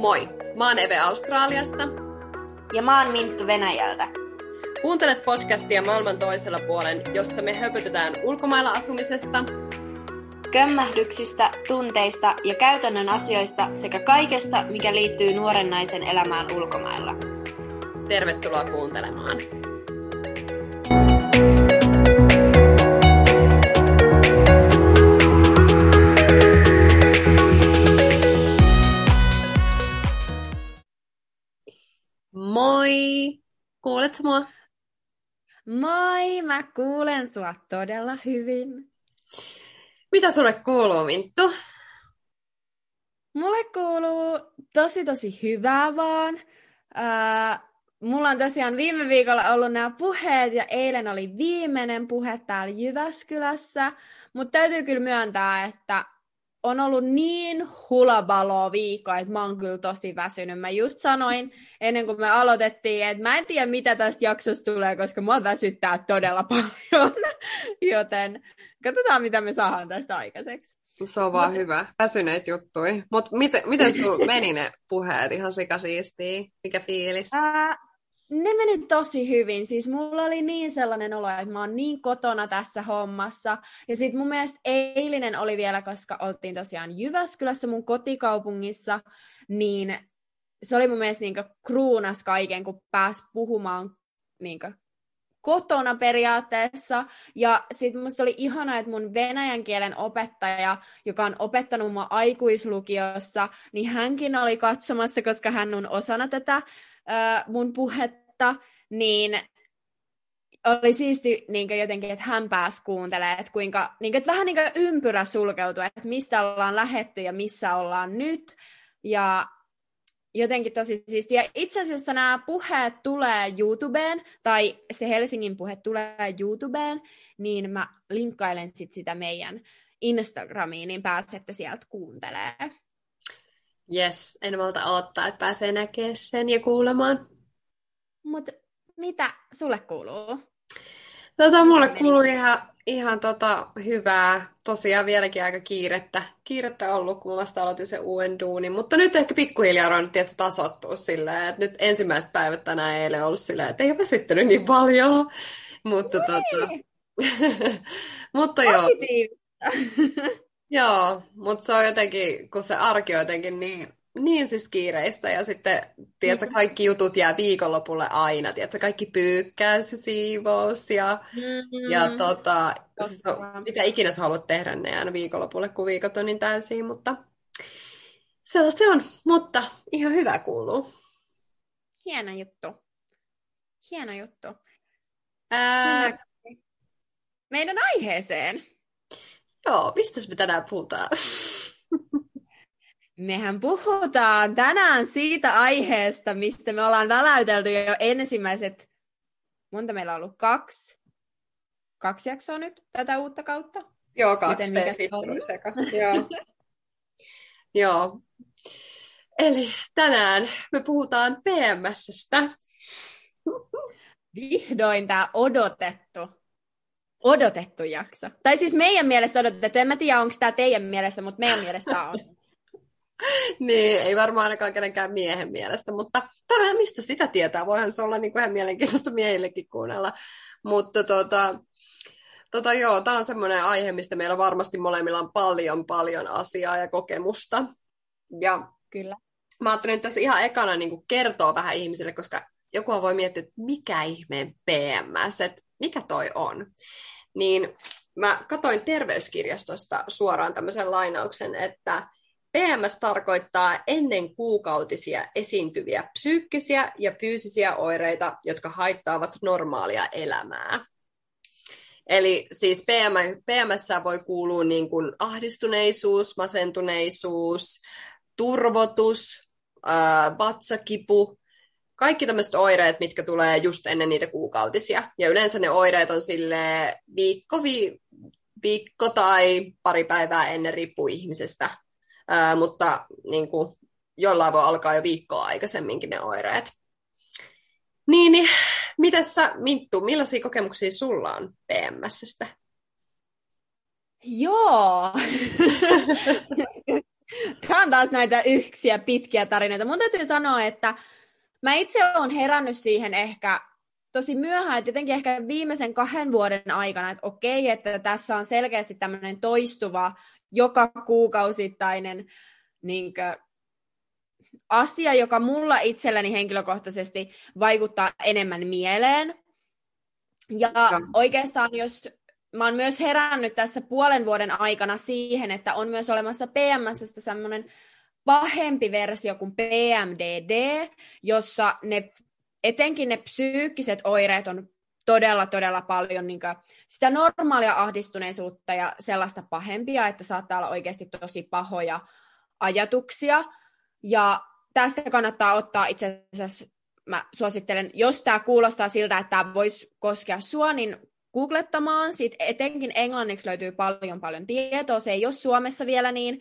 Moi, mä oon Eve Australiasta. Ja mä oon Minttu Venäjältä. Kuuntelet podcastia maailman toisella puolen, jossa me höpötetään ulkomailla asumisesta, kömmähdyksistä, tunteista ja käytännön asioista sekä kaikesta, mikä liittyy nuoren naisen elämään ulkomailla. Tervetuloa kuuntelemaan. Kuuletko mua? Moi, mä kuulen sua todella hyvin. Mitä sulle kuuluu, Minttu? Mulle kuuluu tosi tosi hyvää vaan. Äh, mulla on tosiaan viime viikolla ollut nämä puheet ja eilen oli viimeinen puhe täällä Jyväskylässä. Mutta täytyy kyllä myöntää, että on ollut niin hulabaloa viikko, että mä oon kyllä tosi väsynyt. Mä just sanoin ennen kuin me aloitettiin, että mä en tiedä mitä tästä jaksosta tulee, koska mua väsyttää todella paljon. Joten katsotaan mitä me saadaan tästä aikaiseksi. Se on vaan Mut... hyvä. Väsyneet juttui. Mutta miten, miten sun meni ne puheet? Ihan sikasiistii. Mikä fiilis? Ää, ne meni tosi hyvin. Siis mulla oli niin sellainen olo, että mä oon niin kotona tässä hommassa. Ja sitten mun mielestä eilinen oli vielä, koska oltiin tosiaan Jyväskylässä mun kotikaupungissa, niin se oli mun mielestä niin kruunas kaiken, kun pääs puhumaan niin kotona periaatteessa. Ja sitten musta oli ihana, että mun venäjän kielen opettaja, joka on opettanut mua aikuislukiossa, niin hänkin oli katsomassa, koska hän on osana tätä mun puhetta, niin oli siisti niin jotenkin, että hän pääsi kuuntelemaan, että kuinka, niin kuin, että vähän niin kuin ympyrä sulkeutui, että mistä ollaan lähetty ja missä ollaan nyt. Ja jotenkin tosi siisti. Ja itse asiassa nämä puheet tulee YouTubeen, tai se Helsingin puhe tulee YouTubeen, niin mä linkkailen sit sitä meidän Instagramiin, niin pääsette sieltä kuuntelemaan. Yes, en malta odottaa, että pääsee näkemään sen ja kuulemaan. Mutta mitä sulle kuuluu? Tota, mulle kuuluu ihan, ihan tota, hyvää. Tosiaan vieläkin aika kiirettä, kiirettä ollut, kun vasta aloitin sen uuden duunin. Mutta nyt ehkä pikkuhiljaa on nyt tietysti tasottua silleen, että nyt ensimmäiset päivät tänään eilen ollut silleen, että ei ole väsyttänyt niin paljon. Mutta, tota, mutta joo. Joo, mutta se on jotenkin, kun se arki on jotenkin niin, niin siis kiireistä ja sitten, tiedätkö, mm. kaikki jutut jää viikonlopulle aina, tiedätkö, kaikki pyykkäys ja siivous ja, mm-hmm. ja tota, siis on, mitä ikinä sä haluat tehdä, ne aina viikonlopulle, kun viikot on niin täysiä, mutta sellaista se on, mutta ihan hyvä kuuluu. Hieno juttu. Hieno juttu. Ää... Meidän aiheeseen. Joo, mistä me tänään puhutaan? Mehän puhutaan tänään siitä aiheesta, mistä me ollaan väläytelty jo ensimmäiset, monta meillä on ollut, kaksi, kaksi jaksoa nyt tätä uutta kautta? Joo, kaksi, Miten, mikä seka. Joo. Joo. Eli tänään me puhutaan PMSstä. Vihdoin tämä odotettu odotettu jakso. Tai siis meidän mielestä odotettu. En mä tiedä, onko tämä teidän mielestä, mutta meidän mielestä on. niin, ei varmaan ainakaan kenenkään miehen mielestä, mutta todella mistä sitä tietää? Voihan se olla niin kuin ihan mielenkiintoista miehillekin kuunnella. Mutta tota, tota joo, tämä on semmoinen aihe, mistä meillä varmasti molemmilla on paljon, paljon asiaa ja kokemusta. Ja Kyllä. Mä ajattelin nyt tässä ihan ekana niin kuin kertoa vähän ihmisille, koska joku voi miettiä, että mikä ihmeen PMS, että mikä toi on niin mä katoin terveyskirjastosta suoraan tämmöisen lainauksen, että PMS tarkoittaa ennen kuukautisia esiintyviä psyykkisiä ja fyysisiä oireita, jotka haittaavat normaalia elämää. Eli siis PMS, PMS voi kuulua niin kuin ahdistuneisuus, masentuneisuus, turvotus, vatsakipu, kaikki tämmöiset oireet, mitkä tulee just ennen niitä kuukautisia. Ja yleensä ne oireet on sille viikko, vi, viikko tai pari päivää ennen riippuu ihmisestä. Ää, mutta niin kuin, jollain voi alkaa jo viikkoa aikaisemminkin ne oireet. Niin, niin mitäs sä, Minttu, millaisia kokemuksia sulla on PMSstä? Joo. Tämä on taas näitä yksiä pitkiä tarinoita. Mun täytyy sanoa, että mä itse olen herännyt siihen ehkä tosi myöhään, että jotenkin ehkä viimeisen kahden vuoden aikana, että okei, että tässä on selkeästi tämmöinen toistuva, joka kuukausittainen niin kuin, asia, joka mulla itselläni henkilökohtaisesti vaikuttaa enemmän mieleen. Ja oikeastaan, jos mä oon myös herännyt tässä puolen vuoden aikana siihen, että on myös olemassa PMSstä semmoinen pahempi versio kuin PMDD, jossa ne, etenkin ne psyykkiset oireet on todella, todella paljon niin sitä normaalia ahdistuneisuutta ja sellaista pahempia, että saattaa olla oikeasti tosi pahoja ajatuksia. Ja tästä kannattaa ottaa itse asiassa, mä suosittelen, jos tämä kuulostaa siltä, että tämä voisi koskea sua, niin googlettamaan. Siitä etenkin englanniksi löytyy paljon paljon tietoa. Se ei ole Suomessa vielä niin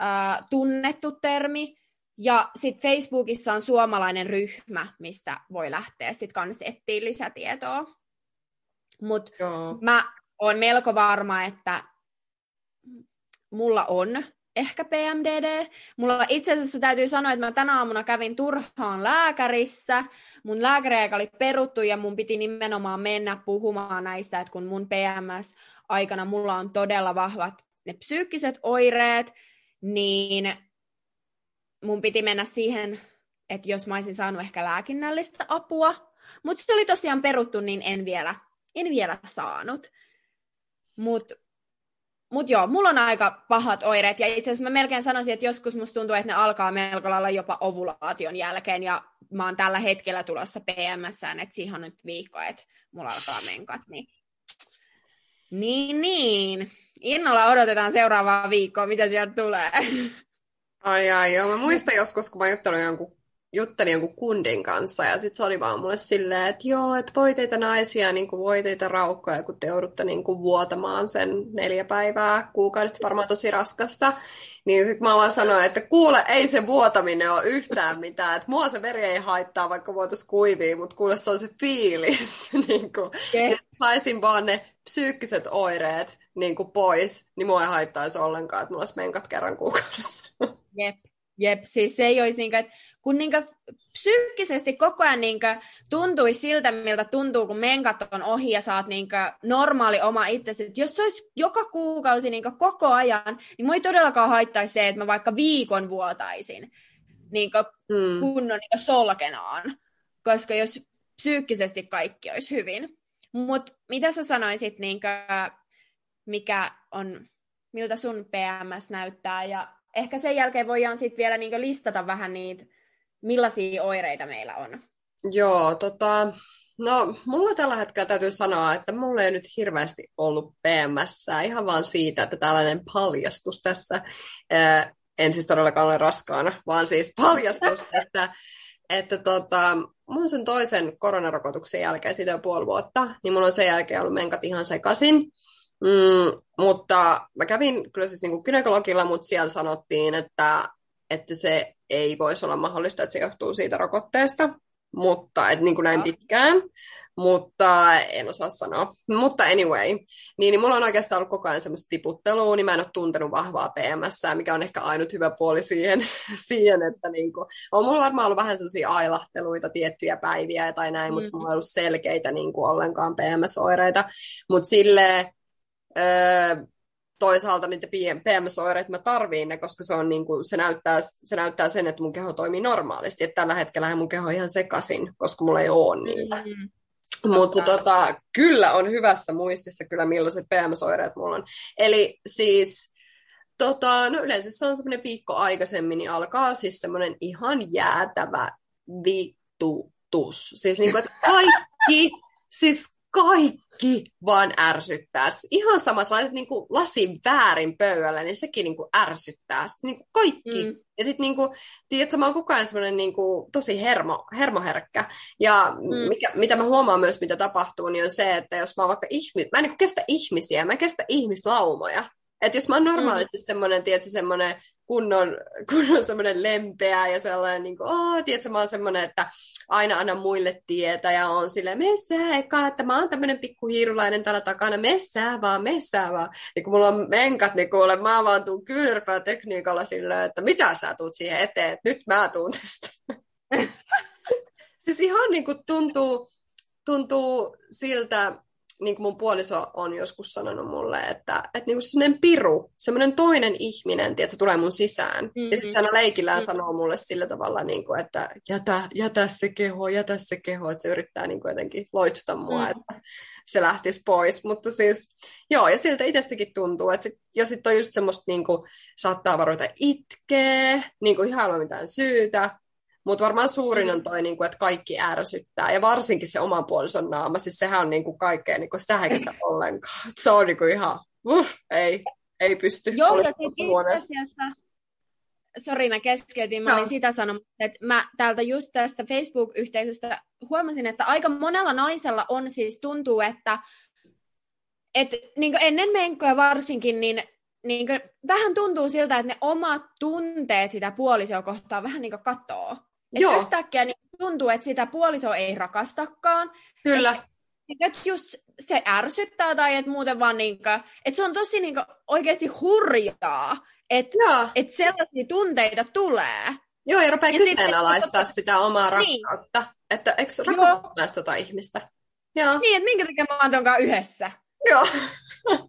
äh, tunnettu termi. Ja sitten Facebookissa on suomalainen ryhmä, mistä voi lähteä sitten kanssa etsiä lisätietoa. Mutta mä oon melko varma, että mulla on ehkä PMDD. Mulla itse asiassa täytyy sanoa, että mä tänä aamuna kävin turhaan lääkärissä. Mun lääkäriaika oli peruttu ja mun piti nimenomaan mennä puhumaan näistä, että kun mun PMS-aikana mulla on todella vahvat ne psyykkiset oireet, niin mun piti mennä siihen, että jos mä olisin saanut ehkä lääkinnällistä apua. Mutta se oli tosiaan peruttu, niin en vielä, en vielä saanut. Mutta mut joo, mulla on aika pahat oireet, ja itse asiassa mä melkein sanoisin, että joskus musta tuntuu, että ne alkaa melko lailla jopa ovulaation jälkeen, ja mä oon tällä hetkellä tulossa PMS, että siihen on nyt viikko, että mulla alkaa menkat, niin niin, niin. Innolla odotetaan seuraavaa viikkoa, mitä sieltä tulee. Ai ai, joo. Mä muistan joskus, kun mä juttelin jonkun juttelin jonkun kundin kanssa ja sitten se oli vaan mulle silleen, että joo, että voi teitä naisia, niin kuin voi teitä raukkoja, kun te joudutte niin kuin vuotamaan sen neljä päivää kuukaudessa, varmaan tosi raskasta. Niin sitten mä vaan sanoin, että kuule, ei se vuotaminen ole yhtään mitään, että mua se veri ei haittaa, vaikka voitais kuivia, mutta kuule se on se fiilis, niin kuin, että saisin vaan ne psyykkiset oireet niin kuin pois, niin mua ei haittaisi ollenkaan, että mulla olisi menkat kerran kuukaudessa. Jep. Jep, siis se ei olisi, niinku, että kun niinku psyykkisesti koko ajan niinku tuntuisi siltä, miltä tuntuu, kun menkat on ohi ja saat niinku normaali oma itsesi. Et jos se olisi joka kuukausi niinku koko ajan, niin mua ei todellakaan haittaisi se, että mä vaikka viikon vuotaisin niinku mm. kunnon niinku solkenaan. Koska jos psyykkisesti kaikki olisi hyvin. Mutta mitä sä sanoisit, niinku, mikä on, miltä sun PMS näyttää ja ehkä sen jälkeen voidaan sitten vielä niinku listata vähän niitä, millaisia oireita meillä on. Joo, tota, no mulla tällä hetkellä täytyy sanoa, että mulla ei nyt hirveästi ollut PMS, ihan vaan siitä, että tällainen paljastus tässä, ää, en siis todellakaan ole raskaana, vaan siis paljastus, että, että tota, mun sen toisen koronarokotuksen jälkeen, siitä jo puoli vuotta, niin mulla on sen jälkeen ollut menkat ihan sekaisin. Mm, mutta mä kävin kyllä siis niin gynekologilla, mutta siellä sanottiin, että, että se ei voisi olla mahdollista, että se johtuu siitä rokotteesta, mutta et niin kuin näin pitkään, mutta en osaa sanoa. Mutta anyway, niin, niin mulla on oikeastaan ollut koko ajan semmoista tiputtelua, niin mä en ole tuntenut vahvaa PMS, mikä on ehkä ainut hyvä puoli siihen, siihen että niin kuin, on mulla varmaan ollut vähän semmoisia ailahteluita tiettyjä päiviä tai näin, mm. mutta mulla on ollut selkeitä niin kuin ollenkaan PMS-oireita, mutta silleen, Öö, toisaalta niitä PMS-oireita mä tarviin ne, koska se, on niin kuin, se, näyttää, se näyttää sen, että mun keho toimii normaalisti. Että tällä hetkellä mun keho on ihan sekasin, koska mulla ei ole niitä. Mm-hmm. Mutta tota, kyllä on hyvässä muistissa kyllä millaiset PMS-oireet mulla on. Eli siis tota, no yleensä se on semmoinen viikko aikaisemmin, niin alkaa siis semmoinen ihan jäätävä vittutus. Siis niin kuin, että kaikki, siis kaikki vaan ärsyttää. Ihan sama, jos laitat niinku lasin väärin pöydällä, niin sekin niinku ärsyttää. Sitten niinku kaikki. Mm. Ja sitten niinku, tiedätkö, mä oon koko ajan semmoinen niinku, tosi hermo, hermoherkkä. Ja mm. mikä, mitä mä huomaan myös, mitä tapahtuu, niin on se, että jos mä oon vaikka ihmi, mä en niinku kestä ihmisiä, mä en kestä ihmislaumoja. Että jos mä oon normaalisti mm. semmoinen, tiedätkö, semmoinen kunnon, kunnon semmoinen lempeä ja sellainen, niin kuin, oh, tiedätkö, mä oon semmoinen, että aina anna muille tietä ja on silleen, messää eka, että mä oon tämmöinen hiirulainen täällä takana, messää vaan, messää vaan. Niin kun mulla on menkat, niin kuule, mä vaan tuun kyynärpää tekniikalla silleen, että mitä sä tuut siihen eteen, että nyt mä tuun tästä. siis ihan niin kuin tuntuu, tuntuu siltä, niin kuin mun puoliso on joskus sanonut mulle, että, että niin kuin semmoinen piru, semmoinen toinen ihminen, tiedät, se tulee mun sisään. Mm-hmm. Ja sitten se aina leikillään mm-hmm. sanoo mulle sillä tavalla, niin kuin, että jätä, jätä se keho, jätä se keho, että se yrittää niin kuin jotenkin loitsuta mua, mm-hmm. että se lähtisi pois. Mutta siis, joo, ja siltä itsestäkin tuntuu, että sit, ja sitten on just semmoista, niin kuin, saattaa varoita itkee, niin kuin ihan mitään syytä, mutta varmaan suurin on toi, niinku, että kaikki ärsyttää. Ja varsinkin se oman puolison naama. Siis sehän on niinku kaikkea, niinku, sitä ei kestä ollenkaan. Se on niinku ihan, uff, ei, ei pysty. Joo, ja itse asiassa, sori mä keskeytin, mä no. olin sitä sanonut, että mä täältä just tästä Facebook-yhteisöstä huomasin, että aika monella naisella on siis tuntuu, että et, niin ennen menkkoja varsinkin, niin niin kuin, vähän tuntuu siltä, että ne omat tunteet sitä puolisoa kohtaan vähän niin katoo. Että yhtäkkiä niin tuntuu, että sitä puolisoa ei rakastakaan. Kyllä. Että just se ärsyttää tai että muuten vaan niin kuin, että se on tosi niin kuin, oikeasti hurjaa, että, että sellaisia tunteita tulee. Joo, ja rupeaa kyseenalaistaa sit, sitä omaa niin. rakkautta. Että eikö rakastaa tota ihmistä? Joo. Niin, että minkä takia mä oon tonkaan yhdessä. Joo.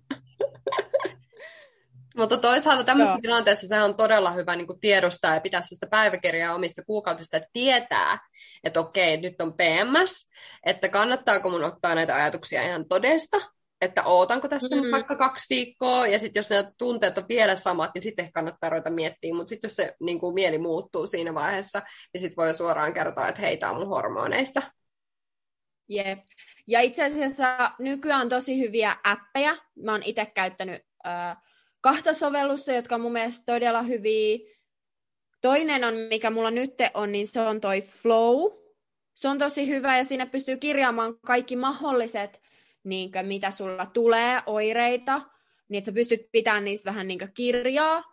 Mutta toisaalta tämmöisessä Joo. tilanteessa se on todella hyvä niin kuin tiedostaa ja pitää sitä päiväkirjaa omista kuukautista, että tietää, että okei, nyt on PMS, että kannattaako mun ottaa näitä ajatuksia ihan todesta, että ootanko tästä mm-hmm. nyt vaikka kaksi viikkoa, ja sitten jos ne tunteet on vielä samat, niin sitten kannattaa ruveta miettiä, mutta sitten jos se niin kuin mieli muuttuu siinä vaiheessa, niin sitten voi suoraan kertoa, että hei, tämä on mun hormoneista. Jep. Ja itse asiassa nykyään on tosi hyviä appeja. Mä oon itse käyttänyt äh, kahta sovellusta, jotka on mun mielestä todella hyviä. Toinen on, mikä mulla nyt on, niin se on toi Flow. Se on tosi hyvä ja siinä pystyy kirjaamaan kaikki mahdolliset, niin kuin, mitä sulla tulee, oireita, niin että sä pystyt pitämään niistä vähän niin kirjaa.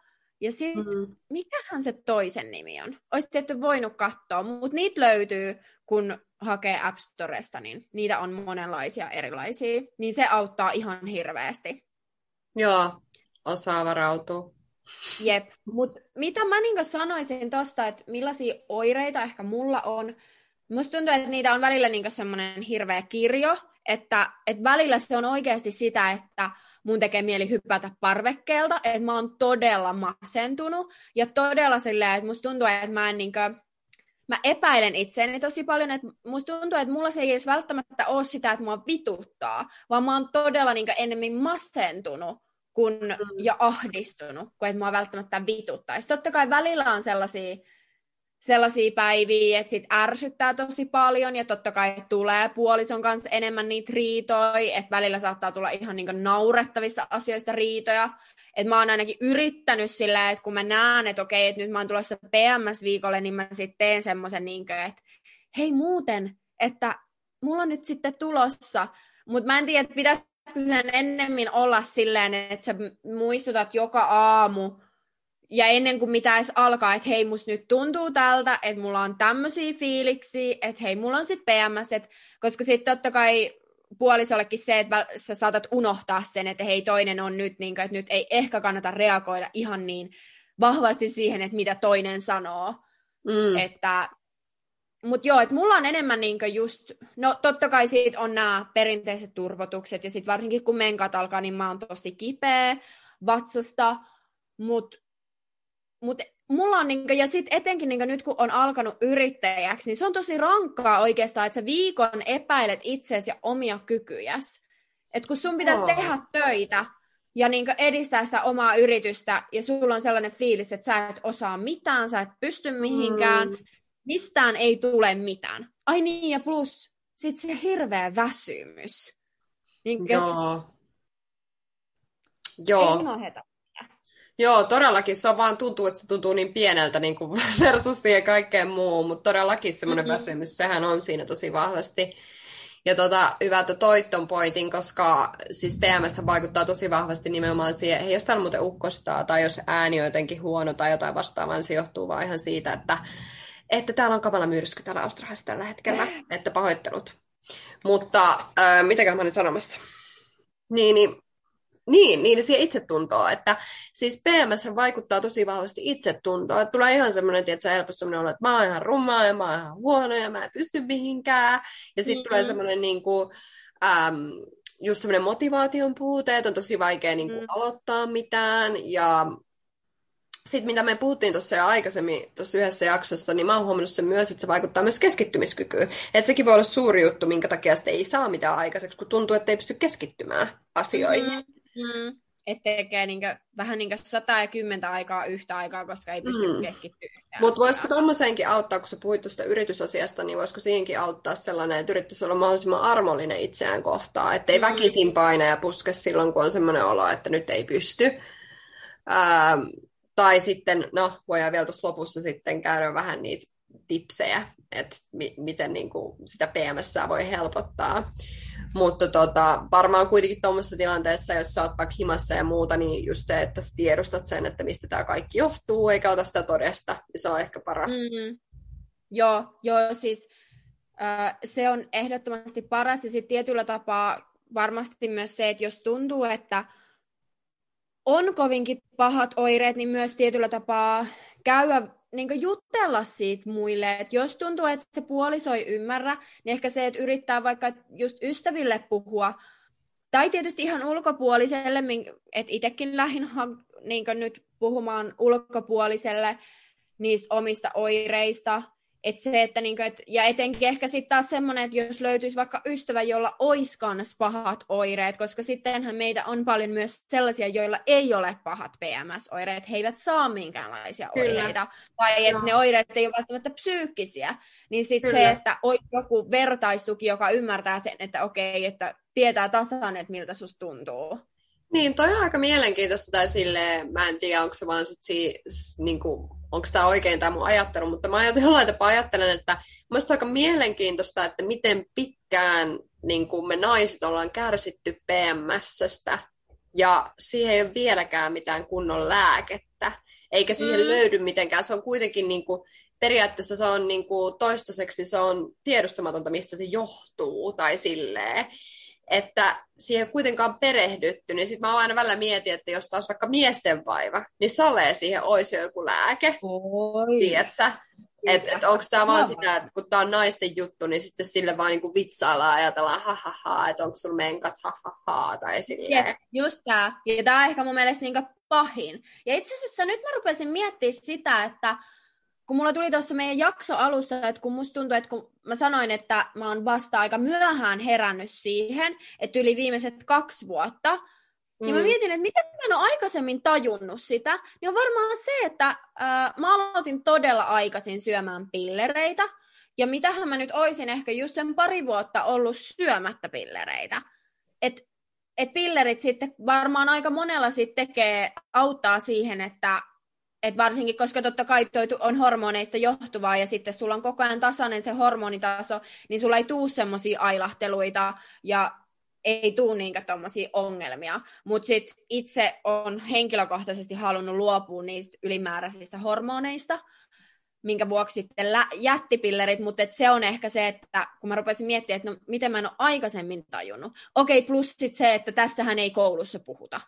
Ja sitten, mm-hmm. mikähän se toisen nimi on? Olisi tietty voinut katsoa, mutta niitä löytyy, kun hakee App Storesta, niin niitä on monenlaisia erilaisia. Niin se auttaa ihan hirveästi. Joo, osaa varautua. Jep, mutta mitä mä niin sanoisin tosta, että millaisia oireita ehkä mulla on, musta tuntuu, että niitä on välillä niin semmoinen hirveä kirjo, että, että välillä se on oikeasti sitä, että mun tekee mieli hypätä parvekkeelta, että mä oon todella masentunut ja todella silleen, että musta tuntuu, että mä en niin kuin, mä epäilen itseäni tosi paljon, että musta tuntuu, että mulla se ei edes välttämättä ole sitä, että mua vituttaa, vaan mä oon todella niin enemmän masentunut kun, mm. ja ahdistunut, kun et mua välttämättä vituttaisi. Totta kai välillä on sellaisia, sellaisia päiviä, että sit ärsyttää tosi paljon, ja totta kai tulee puolison kanssa enemmän niitä riitoja, että välillä saattaa tulla ihan niin naurettavista asioista riitoja. Että mä oon ainakin yrittänyt sillä, että kun mä näen, että okei, että nyt mä oon tulossa PMS-viikolle, niin mä sitten teen semmoisen, niin että hei muuten, että mulla on nyt sitten tulossa, mutta mä en tiedä, että pitäisi sen ennemmin olla silleen, että sä muistutat joka aamu, ja ennen kuin mitä edes alkaa, että hei, musta nyt tuntuu tältä, että mulla on tämmöisiä fiiliksiä, että hei, mulla on sitten PMS, että, koska sitten totta kai puolisollekin se, että sä saatat unohtaa sen, että hei, toinen on nyt, niin kuin, että nyt ei ehkä kannata reagoida ihan niin vahvasti siihen, että mitä toinen sanoo. Mm. Että mutta joo, että mulla on enemmän niinku just, no totta kai siitä on nämä perinteiset turvotukset, ja sitten varsinkin kun menkat alkaa, niin mä oon tosi kipeä vatsasta, mutta mut mulla on, niinku, ja sitten etenkin niinku nyt kun on alkanut yrittäjäksi, niin se on tosi rankkaa oikeastaan, että sä viikon epäilet itseäsi ja omia kykyjäsi. Että kun sun pitäisi oh. tehdä töitä, ja niin edistää sitä omaa yritystä, ja sulla on sellainen fiilis, että sä et osaa mitään, sä et pysty mihinkään, mm mistään ei tule mitään. Ai niin, ja plus sit se hirveä väsymys. Niin, Joo. Joo. Joo, todellakin. Se on vaan tuntuu, että se tuntuu niin pieneltä niin kuin versus siihen kaikkeen muuhun, mutta todellakin semmoinen mm-hmm. väsymys, sehän on siinä tosi vahvasti. Ja tota, hyvä, että toit ton pointin, koska siis PMS vaikuttaa tosi vahvasti nimenomaan siihen, jos täällä muuten ukkostaa, tai jos ääni on jotenkin huono tai jotain vastaavaa, niin se johtuu vaan ihan siitä, että, että täällä on kamala myrsky täällä Australiassa tällä hetkellä, että pahoittelut. Mutta äh, mitäkään mä olin sanomassa? Niin, niin niin, niin siihen itsetuntoon, että siis PMS vaikuttaa tosi vahvasti itsetuntoon, että tulee ihan semmoinen, että helposti semmoinen olo, että mä oon ihan rummaa ja mä oon ihan huono ja mä en pysty mihinkään, ja sitten mm-hmm. tulee semmoinen niin kuin, äm, just semmoinen motivaation puute, että on tosi vaikea niin kuin, mm. aloittaa mitään, ja sitten mitä me puhuttiin tuossa jo aikaisemmin tuossa yhdessä jaksossa, niin mä oon huomannut sen myös, että se vaikuttaa myös keskittymiskykyyn. Että sekin voi olla suuri juttu, minkä takia sitä ei saa mitään aikaiseksi, kun tuntuu, että ei pysty keskittymään asioihin. Mm. Mm. Että tekee niinkö, vähän niin ja kymmentä aikaa yhtä aikaa, koska ei pysty mm. keskittymään. Mutta voisiko tuommoiseenkin auttaa, kun sä puhuit tuosta yritysasiasta, niin voisiko siihenkin auttaa sellainen, että yrittäisi olla mahdollisimman armollinen itseään kohtaan, ettei mm. väkisin paina ja puske silloin, kun on semmoinen olo, että nyt ei pysty. Ähm, tai sitten, no, voidaan vielä tuossa lopussa sitten käydä vähän niitä tipsejä, että mi- miten niin kuin sitä PMS voi helpottaa. Mutta tota, varmaan kuitenkin tuommoisessa tilanteessa, jos sä oot vaikka himassa ja muuta, niin just se, että sä tiedostat sen, että mistä tämä kaikki johtuu, eikä ota sitä todesta, niin se on ehkä paras. Mm-hmm. Joo, joo, siis äh, se on ehdottomasti paras, ja sitten tietyllä tapaa varmasti myös se, että jos tuntuu, että on kovinkin pahat oireet, niin myös tietyllä tapaa käydä niin jutella siitä muille. Et jos tuntuu, että se puoliso ei ymmärrä, niin ehkä se, että yrittää vaikka just ystäville puhua, tai tietysti ihan ulkopuoliselle, että itsekin lähdin niin nyt puhumaan ulkopuoliselle niistä omista oireista, et se, että niinku, et, ja etenkin ehkä sitten taas semmoinen, että jos löytyisi vaikka ystävä, jolla olisi kanssa pahat oireet, koska sittenhän meitä on paljon myös sellaisia, joilla ei ole pahat PMS-oireet, he eivät saa minkäänlaisia Kyllä. oireita, tai että no. ne oireet ei ole välttämättä psyykkisiä, niin sitten se, että olisi joku vertaistuki, joka ymmärtää sen, että okei, että tietää tasan, että miltä susta tuntuu. Niin, toi on aika mielenkiintoista tai silleen, mä en tiedä, onko se vaan sit si, niin kuin, onko tämä oikein tämä mun ajattelu, mutta mä jollain tapaa ajattelen, että mielestäni on aika mielenkiintoista, että miten pitkään niin kuin me naiset ollaan kärsitty PMSstä ja siihen ei ole vieläkään mitään kunnon lääkettä, eikä siihen mm. löydy mitenkään. Se on kuitenkin niin kuin, periaatteessa se on niin kuin, toistaiseksi se on tiedostamatonta, mistä se johtuu tai silleen että siihen ei kuitenkaan perehdytty, niin sitten mä aina välillä mietin, että jos taas vaikka miesten vaiva, niin salee siihen olisi joku lääke. Oi. Tiedätkö? Että et, onko tämä vaan sitä, että kun tämä on naisten juttu, niin sitten sille vaan niinku vitsaillaan ja ajatellaan ha ha ha, että onko sulla menkat ha ha ha, tai silleen. Jep, just tämä. Ja tämä on ehkä mun mielestä niinku pahin. Ja itse asiassa nyt mä rupesin miettimään sitä, että kun mulla tuli tuossa meidän jakso alussa, että kun musta tuntuu, että kun mä sanoin, että mä oon vasta aika myöhään herännyt siihen, että yli viimeiset kaksi vuotta, mm. niin mä mm. mietin, että miten mä en ole aikaisemmin tajunnut sitä, niin on varmaan se, että äh, mä aloitin todella aikaisin syömään pillereitä, ja mitähän mä nyt oisin ehkä just sen pari vuotta ollut syömättä pillereitä. Että et pillerit sitten varmaan aika monella sitten tekee, auttaa siihen, että et varsinkin, koska totta kai toi on hormoneista johtuvaa ja sitten sulla on koko ajan tasainen se hormonitaso, niin sulla ei tuu semmoisia ailahteluita ja ei tuu niinkö tuommoisia ongelmia. Mutta sitten itse on henkilökohtaisesti halunnut luopua niistä ylimääräisistä hormoneista, minkä vuoksi sitten lä- jättipillerit, mutta se on ehkä se, että kun mä rupesin miettimään, että no, miten mä en ole aikaisemmin tajunnut. Okei, plus sitten se, että tästähän ei koulussa puhuta.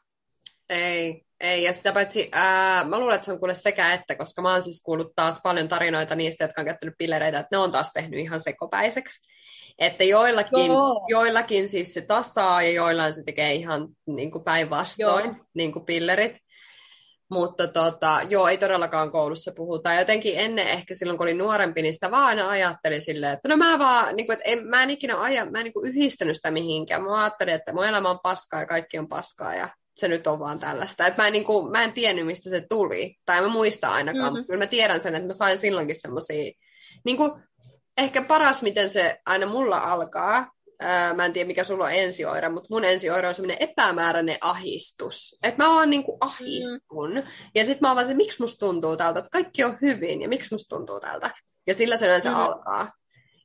Ei, ei, ja sitä paitsi, ää, mä luulen, että se on kuule sekä että, koska mä oon siis kuullut taas paljon tarinoita niistä, jotka on käyttänyt pillereitä, että ne on taas tehnyt ihan sekopäiseksi. Että joillakin, joillakin siis se tasaa ja joillain se tekee ihan niin kuin päinvastoin, niin kuin pillerit. Mutta tota, joo, ei todellakaan koulussa puhuta. Jotenkin ennen ehkä silloin, kun olin nuorempi, niin sitä vaan aina ajattelin silleen, että no mä vaan, niin kuin, että en, mä en ikinä aja, mä en niin kuin yhdistänyt sitä mihinkään. Mä ajattelin, että mun elämä on paskaa ja kaikki on paskaa ja se nyt on vaan tällaista. Et mä, en, niin kuin, mä en tiennyt, mistä se tuli, tai mä muista ainakaan. Mm-hmm. Kyllä mä tiedän sen, että mä sain silloinkin semmoisia, niin kuin, ehkä paras, miten se aina mulla alkaa, ää, mä en tiedä mikä sulla on ensioire, mutta mun ensioire on semmoinen epämääräinen ahistus. Että mä vaan niinku ahistun. Mm. Ja sitten mä oon vaan se, miksi musta tuntuu tältä, että kaikki on hyvin, ja miksi musta tuntuu tältä. Ja sillä se yleensä mm. alkaa.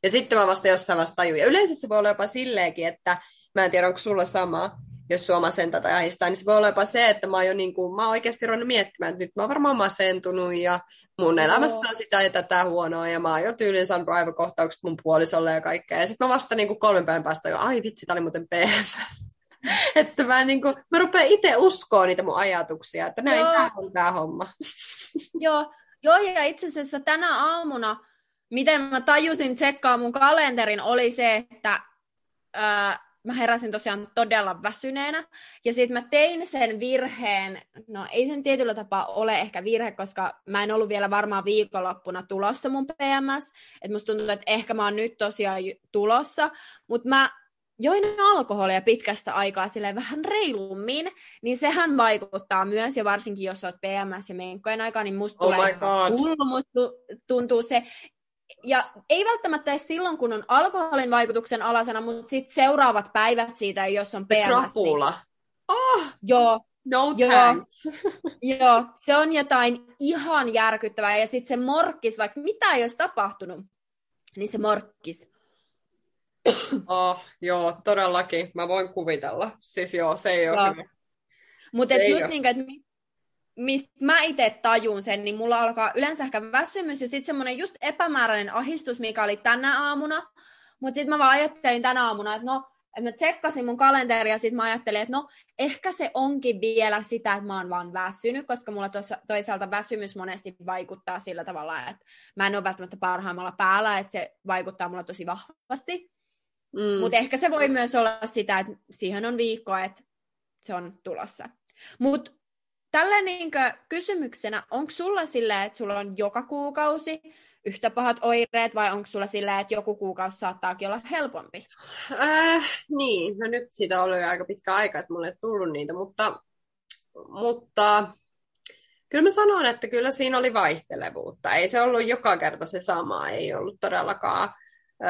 Ja sitten mä vasta jossain vasta tajun. Ja yleensä se voi olla jopa silleenkin, että mä en tiedä, onko sulla sama, jos sua masentaa tai ahistaa, niin se voi olla jopa se, että mä oon jo niin kuin, mä oon oikeasti ruvennut miettimään, että nyt mä oon varmaan masentunut ja mun elämässä on sitä ja tätä huonoa ja mä oon jo tyylin saanut raivokohtaukset mun puolisolle ja kaikkea. Ja sitten mä vasta niin kuin kolmen päivän päästä jo, ai vitsi, tää oli muuten PMS. että mä, niin kuin, mä rupean itse uskoa niitä mun ajatuksia, että näin tää on tää homma. Joo, Joo, ja itse asiassa tänä aamuna, miten mä tajusin tsekkaa mun kalenterin, oli se, että ää, mä heräsin tosiaan todella väsyneenä. Ja sitten mä tein sen virheen, no ei sen tietyllä tapaa ole ehkä virhe, koska mä en ollut vielä varmaan viikonloppuna tulossa mun PMS. Että musta tuntuu, että ehkä mä oon nyt tosiaan tulossa. Mutta mä join alkoholia pitkästä aikaa sille vähän reilummin, niin sehän vaikuttaa myös, ja varsinkin jos olet PMS ja menkkojen aikaa, niin musta oh tulee hullu, musta tuntuu se, ja ei välttämättä edes silloin, kun on alkoholin vaikutuksen alasena, mutta sitten seuraavat päivät siitä, jos on PMS. Krapula. Niin... Oh, joo. No joo, joo, se on jotain ihan järkyttävää. Ja sitten se morkkis, vaikka mitä ei olisi tapahtunut, niin se morkkis Oh, joo, todellakin. Mä voin kuvitella. Siis joo, se ei ole. Mutta just niin, että mistä mä itse tajun sen, niin mulla alkaa yleensä ehkä väsymys ja sitten semmoinen just epämääräinen ahistus, mikä oli tänä aamuna. Mutta sitten mä vaan ajattelin tänä aamuna, että no, että mä tsekkasin mun kalenteria ja sitten mä ajattelin, että no, ehkä se onkin vielä sitä, että mä oon vaan väsynyt, koska mulla toisaalta väsymys monesti vaikuttaa sillä tavalla, että mä en ole välttämättä parhaimmalla päällä, että se vaikuttaa mulla tosi vahvasti. Mm. Mutta ehkä se voi myös olla sitä, että siihen on viikko, että se on tulossa. Mutta tällä niinkö kysymyksenä, onko sulla silleen, että sulla on joka kuukausi yhtä pahat oireet, vai onko sulla silleen, että joku kuukausi saattaakin olla helpompi? Äh, niin, no nyt siitä oli aika pitkä aika, että mulle ei tullut niitä, mutta, mutta kyllä mä sanon, että kyllä siinä oli vaihtelevuutta. Ei se ollut joka kerta se sama, ei ollut todellakaan. Öö,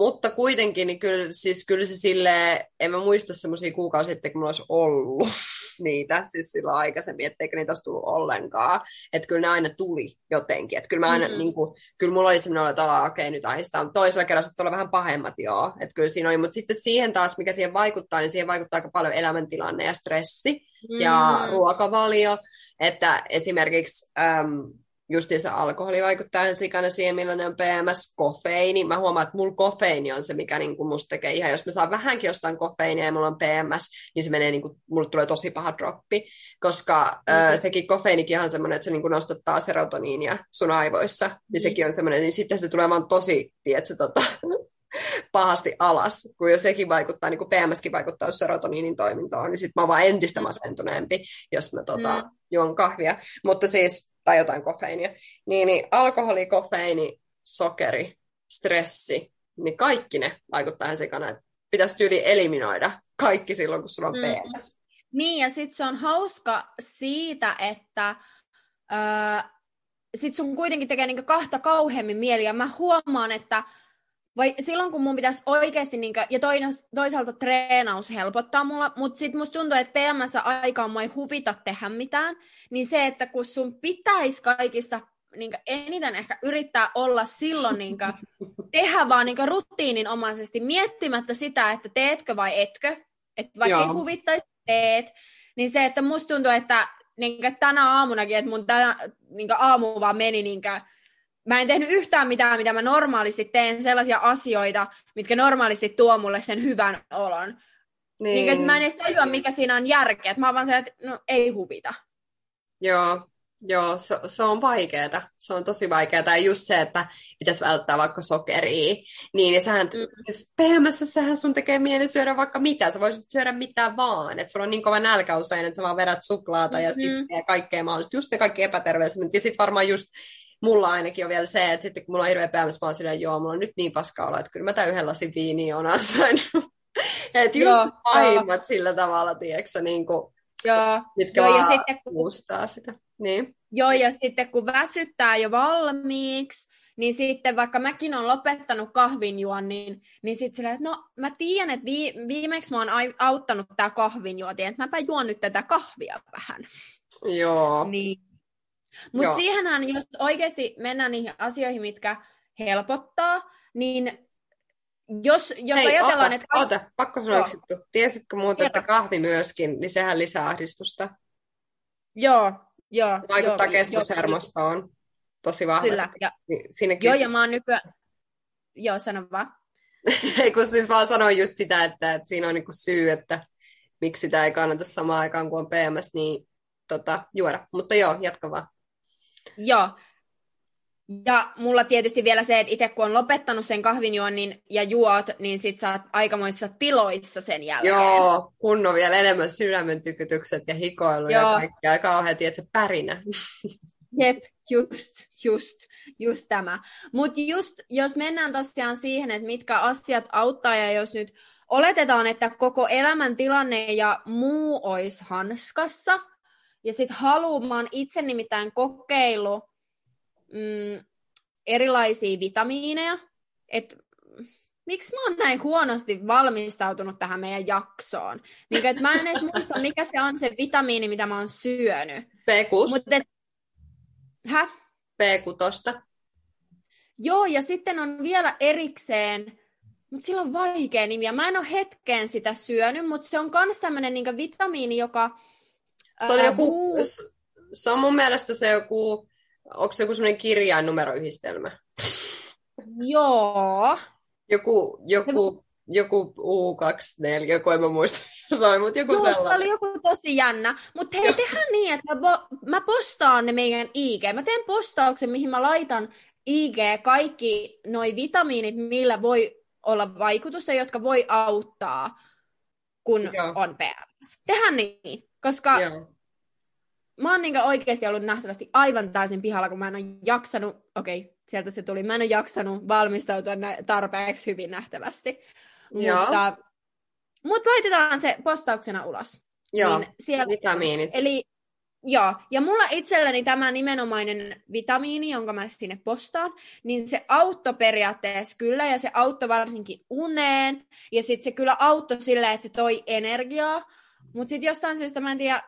mutta kuitenkin, niin kyllä, siis kyllä se sille en mä muista semmoisia kuukausia, että mulla olisi ollut niitä, siis silloin aikaisemmin, etteikö niitä olisi tullut ollenkaan. Että kyllä ne aina tuli jotenkin. Että kyllä, mä aina, mm-hmm. niin kuin, kyllä mulla oli semmoinen, että okei, okay, nyt aistaa. Toisella kerralla sitten olla vähän pahemmat, joo. Että kyllä siinä oli. Mutta sitten siihen taas, mikä siihen vaikuttaa, niin siihen vaikuttaa aika paljon elämäntilanne ja stressi mm-hmm. ja ruokavalio. Että esimerkiksi... Äm, justiinsa alkoholi vaikuttaa ihan sikana siihen, millainen on PMS, kofeiini. Mä huomaan, että mulla kofeiini on se, mikä niin kuin musta tekee ihan, jos mä saan vähänkin jostain kofeiinia ja mulla on PMS, niin se menee, niin kuin, mulle tulee tosi paha droppi, koska mm-hmm. ö, sekin kofeiinikin on semmoinen, että se niin kuin nostattaa serotoniinia sun aivoissa, niin mm-hmm. sekin on semmoinen, niin sitten se tulee vaan tosi, tiedätkö, tota, pahasti alas, kun jos sekin vaikuttaa, niin kuin PMSkin vaikuttaa serotoniinin toimintoon, niin sitten mä oon vaan entistä masentuneempi, jos mä tota, mm. juon kahvia. Mutta siis tai jotain kofeiinia, niin, niin alkoholi, kofeiini, sokeri, stressi, niin kaikki ne vaikuttaa ihan sekana, että pitäisi tyyli eliminoida kaikki silloin, kun sulla on mm. PMS. Niin, ja sitten se on hauska siitä, että öö, sit sun kuitenkin tekee niinku kahta kauheammin mieli, ja mä huomaan, että vai silloin, kun mun pitäisi oikeasti, niin kuin, ja toisaalta treenaus helpottaa mulla, mutta sitten musta tuntuu, että teemässä aikaa mua ei huvita tehdä mitään, niin se, että kun sun pitäisi kaikista niin kuin, eniten ehkä yrittää olla silloin niin kuin, tehdä vaan niin rutiininomaisesti, miettimättä sitä, että teetkö vai etkö, että vaikka Joo. ei huvittaisi teet, niin se, että musta tuntuu, että niin kuin, tänä aamunakin, että mun tänä, niin kuin, aamu vaan meni niin kuin, mä en tehnyt yhtään mitään, mitä mä normaalisti teen, sellaisia asioita, mitkä normaalisti tuo mulle sen hyvän olon. Niin. niin että mä en edes tajua, mikä siinä on järkeä. Mä oon vaan se, että no ei huvita. Joo, Joo, se, se on vaikeaa. Se on tosi vaikeaa. Ja just se, että pitäisi välttää vaikka sokeria. Niin, ja sähän, mm. siis PMS-sähän sun tekee mieli syödä vaikka mitä. Sä voisit syödä mitä vaan. Että sulla on niin kova nälkä usein, että sä vaan vedät suklaata mm-hmm. ja sipsiä ja kaikkea mahdollista. Just ne kaikki epäterveelliset. Ja sitten varmaan just mulla ainakin on vielä se, että sitten kun mulla on hirveä päämässä, mä oon silleen, joo, mulla on nyt niin paska olla, että kyllä mä tämän yhden lasin viiniä on ansainnut. että just joo, pahimmat sillä tavalla, tiedätkö niin kuin, joo. mitkä joo, ja sitten, kun... muistaa sitä. Niin. Joo, ja sitten kun väsyttää jo valmiiksi, niin sitten vaikka mäkin olen lopettanut kahvinjuon, niin, niin sitten silleen, että no mä tiedän, että vi, viimeksi mä oon auttanut tämä kahvinjuoti, että mäpä juon nyt tätä kahvia vähän. Joo. Niin, mutta siihenhän, jos oikeasti mennään niihin asioihin, mitkä helpottaa, niin jos, jos Hei, ajatellaan, ota, että... Ota, pakko sanoa juttu. Tiesitkö muuten, että kahvi myöskin, niin sehän lisää ahdistusta. Joo, joo. Vaikuttaa joo, keskushermostoon tosi vahvasti. Kyllä, ja, niin joo, ja mä oon nykyään... Joo, sano vaan. Ei kun siis vaan sanoin just sitä, että, että siinä on niinku syy, että miksi sitä ei kannata samaan aikaan kuin on PMS, niin tota, juoda. Mutta joo, jatka vaan. Joo. Ja mulla tietysti vielä se, että itse kun on lopettanut sen kahvinjuonnin ja juot, niin sit sä oot aikamoissa tiloissa sen jälkeen. Joo, kun on vielä enemmän sydämen tykytykset ja hikoilu Joo. ja kaikkea. Kauhean, tiedätkö, pärinä. Jep, just, just, just tämä. Mutta just, jos mennään tosiaan siihen, että mitkä asiat auttaa, ja jos nyt oletetaan, että koko elämäntilanne ja muu olisi hanskassa, ja sitten haluamaan itse nimittäin kokeilu mm, erilaisia vitamiineja, että miksi mä oon näin huonosti valmistautunut tähän meidän jaksoon? Niin, että mä en edes muista, mikä se on se vitamiini, mitä mä oon syönyt. P6. Mut et, hä? P6. Joo, ja sitten on vielä erikseen, mutta sillä on vaikea nimi, ja mä en ole hetkeen sitä syönyt, mutta se on myös tämmöinen niin vitamiini, joka... Se on, joku, muu... se on mun mielestä se joku, onko se joku semmoinen kirjainnumeroyhdistelmä? Joo. Joku, joku, joku U24, joku en mä muista sanoi, mutta joku Joo, sellainen. se oli joku tosi jännä. Mutta hei, tehdään niin, että mä, mä postaan ne meidän IG. Mä teen postauksen, mihin mä laitan IG kaikki noi vitamiinit, millä voi olla vaikutusta, jotka voi auttaa, kun Joo. on PMS. Tehdään niin, koska Joo. mä oon niin oikeasti ollut nähtävästi aivan täysin pihalla, kun mä en ole jaksanut, okei, okay, sieltä se tuli, mä en ole jaksanut valmistautua tarpeeksi hyvin nähtävästi. Joo. Mutta, mutta laitetaan se postauksena ulos. Joo, niin siellä, vitamiinit. Eli Joo, ja mulla itselläni tämä nimenomainen vitamiini, jonka mä sinne postaan, niin se auttoi periaatteessa kyllä, ja se auttoi varsinkin uneen, ja sitten se kyllä auttoi silleen, että se toi energiaa, mutta sitten jostain syystä mä en tiedä,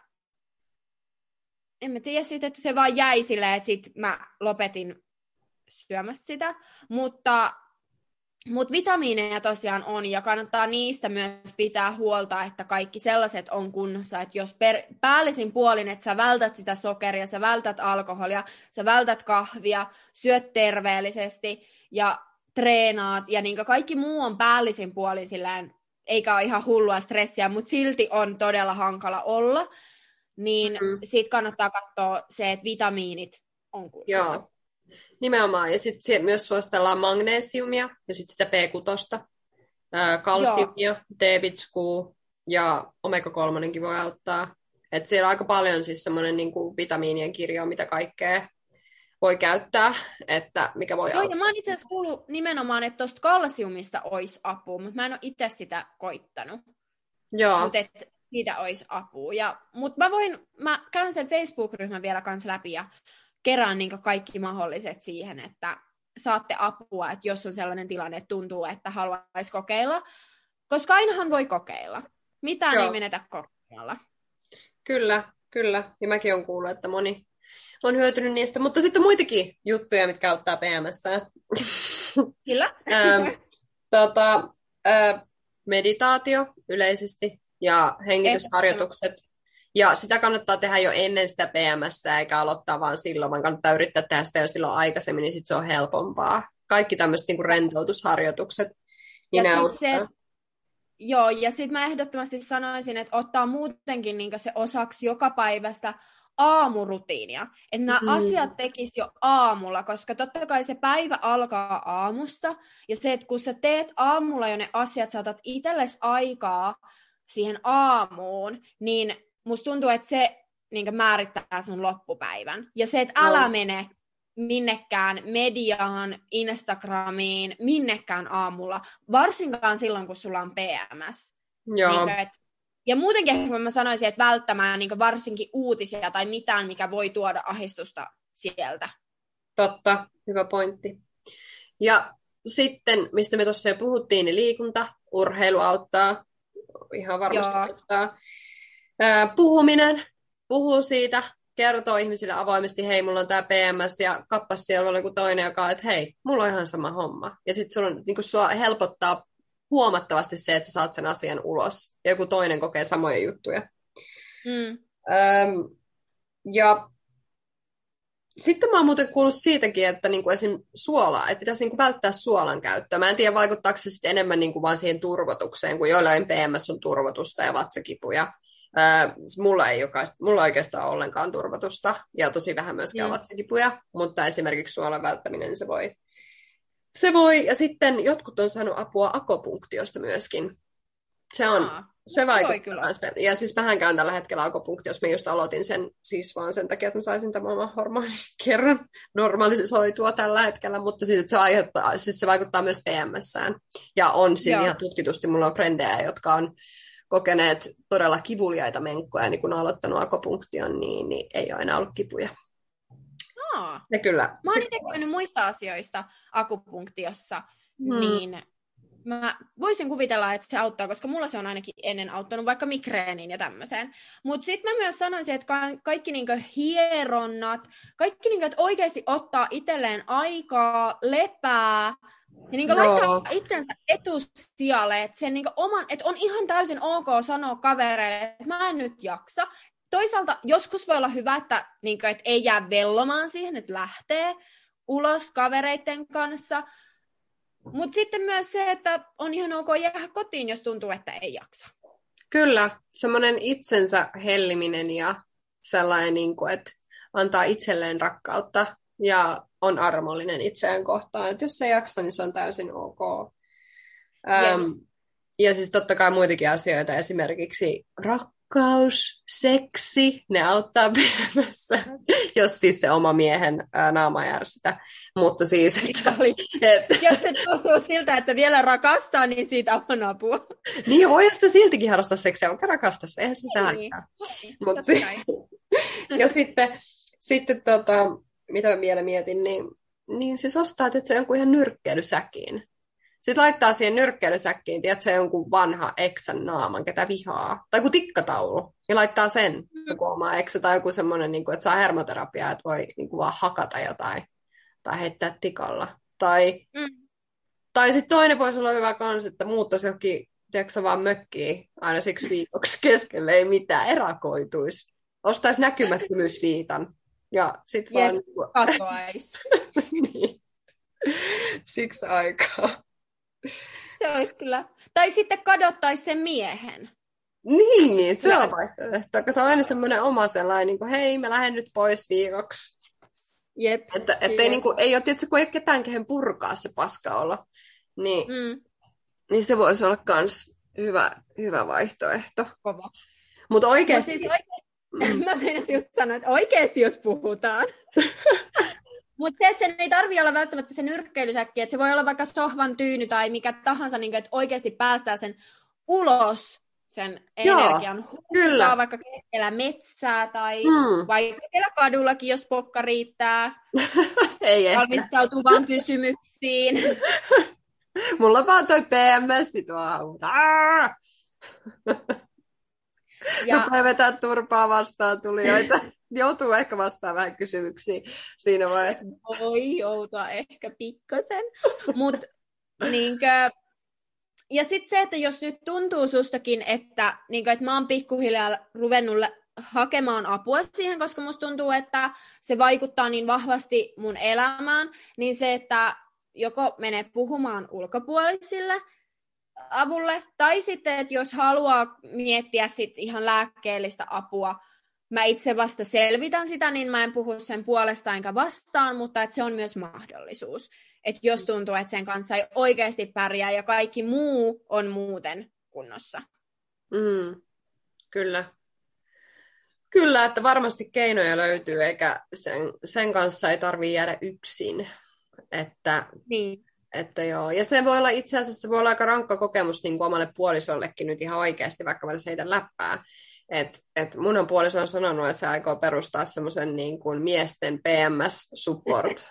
en mä tiedä sitten, että se vaan jäi silleen, että sitten mä lopetin syömästä sitä, mutta mutta vitamiineja tosiaan on, ja kannattaa niistä myös pitää huolta, että kaikki sellaiset on kunnossa, että jos per, päällisin puolin, että sä vältät sitä sokeria, sä vältät alkoholia, sä vältät kahvia, syöt terveellisesti ja treenaat, ja niin kaikki muu on päällisin puolin sillään, eikä ole ihan hullua stressiä, mutta silti on todella hankala olla, niin mm-hmm. siitä kannattaa katsoa se, että vitamiinit on kunnossa. Joo. Nimenomaan. Ja sitten myös suositellaan magnesiumia ja sitten sitä B6, kalsiumia, D-vitskuu ja omega-3 voi auttaa. Et siellä on aika paljon siis semmoinen niin vitamiinien kirjo, mitä kaikkea voi käyttää, että mikä voi Joo, auttaa. ja mä oon itse asiassa kuullut nimenomaan, että tuosta kalsiumista olisi apua, mutta mä en ole itse sitä koittanut. Joo. Mutta siitä olisi apua. Ja, mutta mä voin, mä käyn sen Facebook-ryhmän vielä kanssa läpi ja kerään niin kaikki mahdolliset siihen, että saatte apua, että jos on sellainen tilanne, että tuntuu, että haluaisi kokeilla. Koska ainahan voi kokeilla. Mitään Joo. ei menetä kokeilla. Kyllä, kyllä. Ja mäkin olen kuullut, että moni on hyötynyt niistä. Mutta sitten on muitakin juttuja, mitkä auttaa PMS. Kyllä. tota, meditaatio yleisesti ja hengitysharjoitukset ja sitä kannattaa tehdä jo ennen sitä PMS, eikä aloittaa vaan silloin, vaan kannattaa yrittää tehdä sitä jo silloin aikaisemmin, niin sitten se on helpompaa. Kaikki tämmöiset niin rentoutusharjoitukset. Niin ja sit se, joo, ja sitten mä ehdottomasti sanoisin, että ottaa muutenkin niin se osaksi joka päivästä aamurutiinia. Että nämä mm. asiat tekisi jo aamulla, koska totta kai se päivä alkaa aamusta. Ja se, että kun sä teet aamulla jo ne asiat, saatat itsellesi aikaa siihen aamuun, niin musta tuntuu, että se niin määrittää sun loppupäivän. Ja se, että älä no. mene minnekään mediaan, Instagramiin, minnekään aamulla, varsinkaan silloin, kun sulla on PMS. Joo. Niin, et, ja muutenkin mä sanoisin, että välttämään niin varsinkin uutisia tai mitään, mikä voi tuoda ahistusta sieltä. Totta, hyvä pointti. Ja sitten, mistä me tuossa jo puhuttiin, niin liikunta, urheilu auttaa, ihan varmasti Joo. auttaa puhuminen, puhuu siitä, kertoo ihmisille avoimesti, hei, mulla on tämä PMS, ja kappas siellä on joku toinen, joka on, että hei, mulla on ihan sama homma. Ja sitten niin sua helpottaa huomattavasti se, että sä saat sen asian ulos, ja joku toinen kokee samoja juttuja. Mm. Öm, ja sitten mä oon muuten kuullut siitäkin, että niinku esim. suolaa, että pitäisi niinku välttää suolan käyttöä. Mä en tiedä, vaikuttaako se sitten enemmän niinku vaan siihen turvotukseen, kun joillain PMS on turvotusta ja vatsakipuja. Öö, mulla ei jokaista, mulla oikeastaan ollenkaan turvotusta ja tosi vähän myöskään mm. vatsakipuja, mutta esimerkiksi suolan välttäminen niin se voi, se voi. Ja sitten jotkut on saanut apua akopunktiosta myöskin. Se on, Aa. Se vaikuttaa kyllä. Ja siis mähän käyn tällä hetkellä akupunktiossa. Mä just aloitin sen siis vaan sen takia, että mä saisin tämän oman hormonin kerran normalisoitua tällä hetkellä, mutta siis se, aiheuttaa, siis se vaikuttaa myös PMSään. Ja on siis Joo. ihan tutkitusti, mulla on frendejä, jotka on kokeneet todella kivuliaita menkkoja, niin kun on aloittanut akupunktion, niin, niin ei ole enää ollut kipuja. Aa. Ja kyllä. Mä oon itse muista asioista akupunktiossa, hmm. niin mä voisin kuvitella, että se auttaa, koska mulla se on ainakin ennen auttanut vaikka migreeniin ja tämmöiseen. Mutta sitten mä myös sanoisin, että ka- kaikki niinku hieronnat, kaikki niinku, että oikeasti ottaa itselleen aikaa, lepää, ja niinku laittaa itsensä etusijalle, että, sen niinku oman, että on ihan täysin ok sanoa kavereille, että mä en nyt jaksa. Toisaalta joskus voi olla hyvä, että, niinku, että ei jää vellomaan siihen, että lähtee ulos kavereiden kanssa, mutta sitten myös se, että on ihan ok jäädä kotiin, jos tuntuu, että ei jaksa. Kyllä, semmoinen itsensä helliminen ja sellainen, niin kuin, että antaa itselleen rakkautta ja on armollinen itseään kohtaan. Että jos ei jaksa, niin se on täysin ok. Ja siis totta kai muitakin asioita, esimerkiksi rak- rakkaus, seksi, ne auttaa PMssä, jos siis se oma miehen naama järsytä. Mutta siis, että, että... Jos se tuntuu siltä, että vielä rakastaa, niin siitä on apua. Niin, voi sitä siltikin harrastaa seksiä, vaikka rakastaa se, eihän se niin. haittaa. Mut si- ja sitten, sitten tota, mitä mä vielä mietin, niin, niin siis ostaa, että se jonkun ihan nyrkkeilysäkiin. Sitten laittaa siihen nyrkkeilysäkkiin, tiedätkö, jonkun vanha eksän naaman, ketä vihaa. Tai joku tikkataulu. Ja laittaa sen mm. joku oma eksä tai joku semmoinen, niin kuin, että saa hermoterapiaa, että voi niin kuin, vaan hakata jotain. Tai heittää tikalla. Tai, mm. tai sitten toinen voisi olla hyvä kans, että muuttaisi johonkin, tiedätkö, vaan mökkiin aina siksi viikoksi keskelle, ei mitään, erakoituisi. Ostaisi näkymättömyysviitan. Ja sitten vaan... Katoaisi. niin. Siksi aikaa. Se olisi kyllä. Tai sitten kadottaisi sen miehen. Niin, niin se on vaihtoehto. Kato aina semmoinen oma sellainen, niin kuin, hei, mä lähden nyt pois viikoksi. Jep. Että, että ei, niin kuin, ei ole, tietysti, kun ei ketään, kehen purkaa se paska olla. Niin, mm. niin se voisi olla myös hyvä, hyvä vaihtoehto. Kova. Mutta oikeasti... Mut siis oikeasti... Mm. Mä meinasin just sanoa, että oikeasti jos puhutaan, Mutta se, että sen ei tarvi olla välttämättä se nyrkkeilysäkki, että se voi olla vaikka sohvan tyyny tai mikä tahansa, niin kuin, että oikeasti päästään sen ulos sen energian kyllä. vaikka keskellä metsää tai hmm. vaikka siellä kadullakin, jos pokka riittää. ei Valmistautuu vaan kysymyksiin. Mulla vaan toi PMS tuolla. ja... Rupeaa vetää turpaa vastaan tulijoita joutuu ehkä vastaan vähän kysymyksiä siinä vaiheessa. Voi joutua ehkä pikkasen. Mut, niinkö, ja sitten se, että jos nyt tuntuu sustakin, että, niinkö, että mä oon pikkuhiljaa ruvennut hakemaan apua siihen, koska musta tuntuu, että se vaikuttaa niin vahvasti mun elämään, niin se, että joko menee puhumaan ulkopuolisille avulle, tai sitten, että jos haluaa miettiä sit ihan lääkkeellistä apua, mä itse vasta selvitän sitä, niin mä en puhu sen puolesta enkä vastaan, mutta että se on myös mahdollisuus. Että jos mm. tuntuu, että sen kanssa ei oikeasti pärjää ja kaikki muu on muuten kunnossa. Mm, kyllä. Kyllä, että varmasti keinoja löytyy, eikä sen, sen kanssa ei tarvitse jäädä yksin. Että, niin. että joo. Ja se voi olla itse asiassa se voi olla aika rankka kokemus niin kuin omalle puolisollekin nyt ihan oikeasti, vaikka mä tässä heitän läppää et, et mun puoliso on sanonut, että se aikoo perustaa semmoisen niin kuin miesten PMS support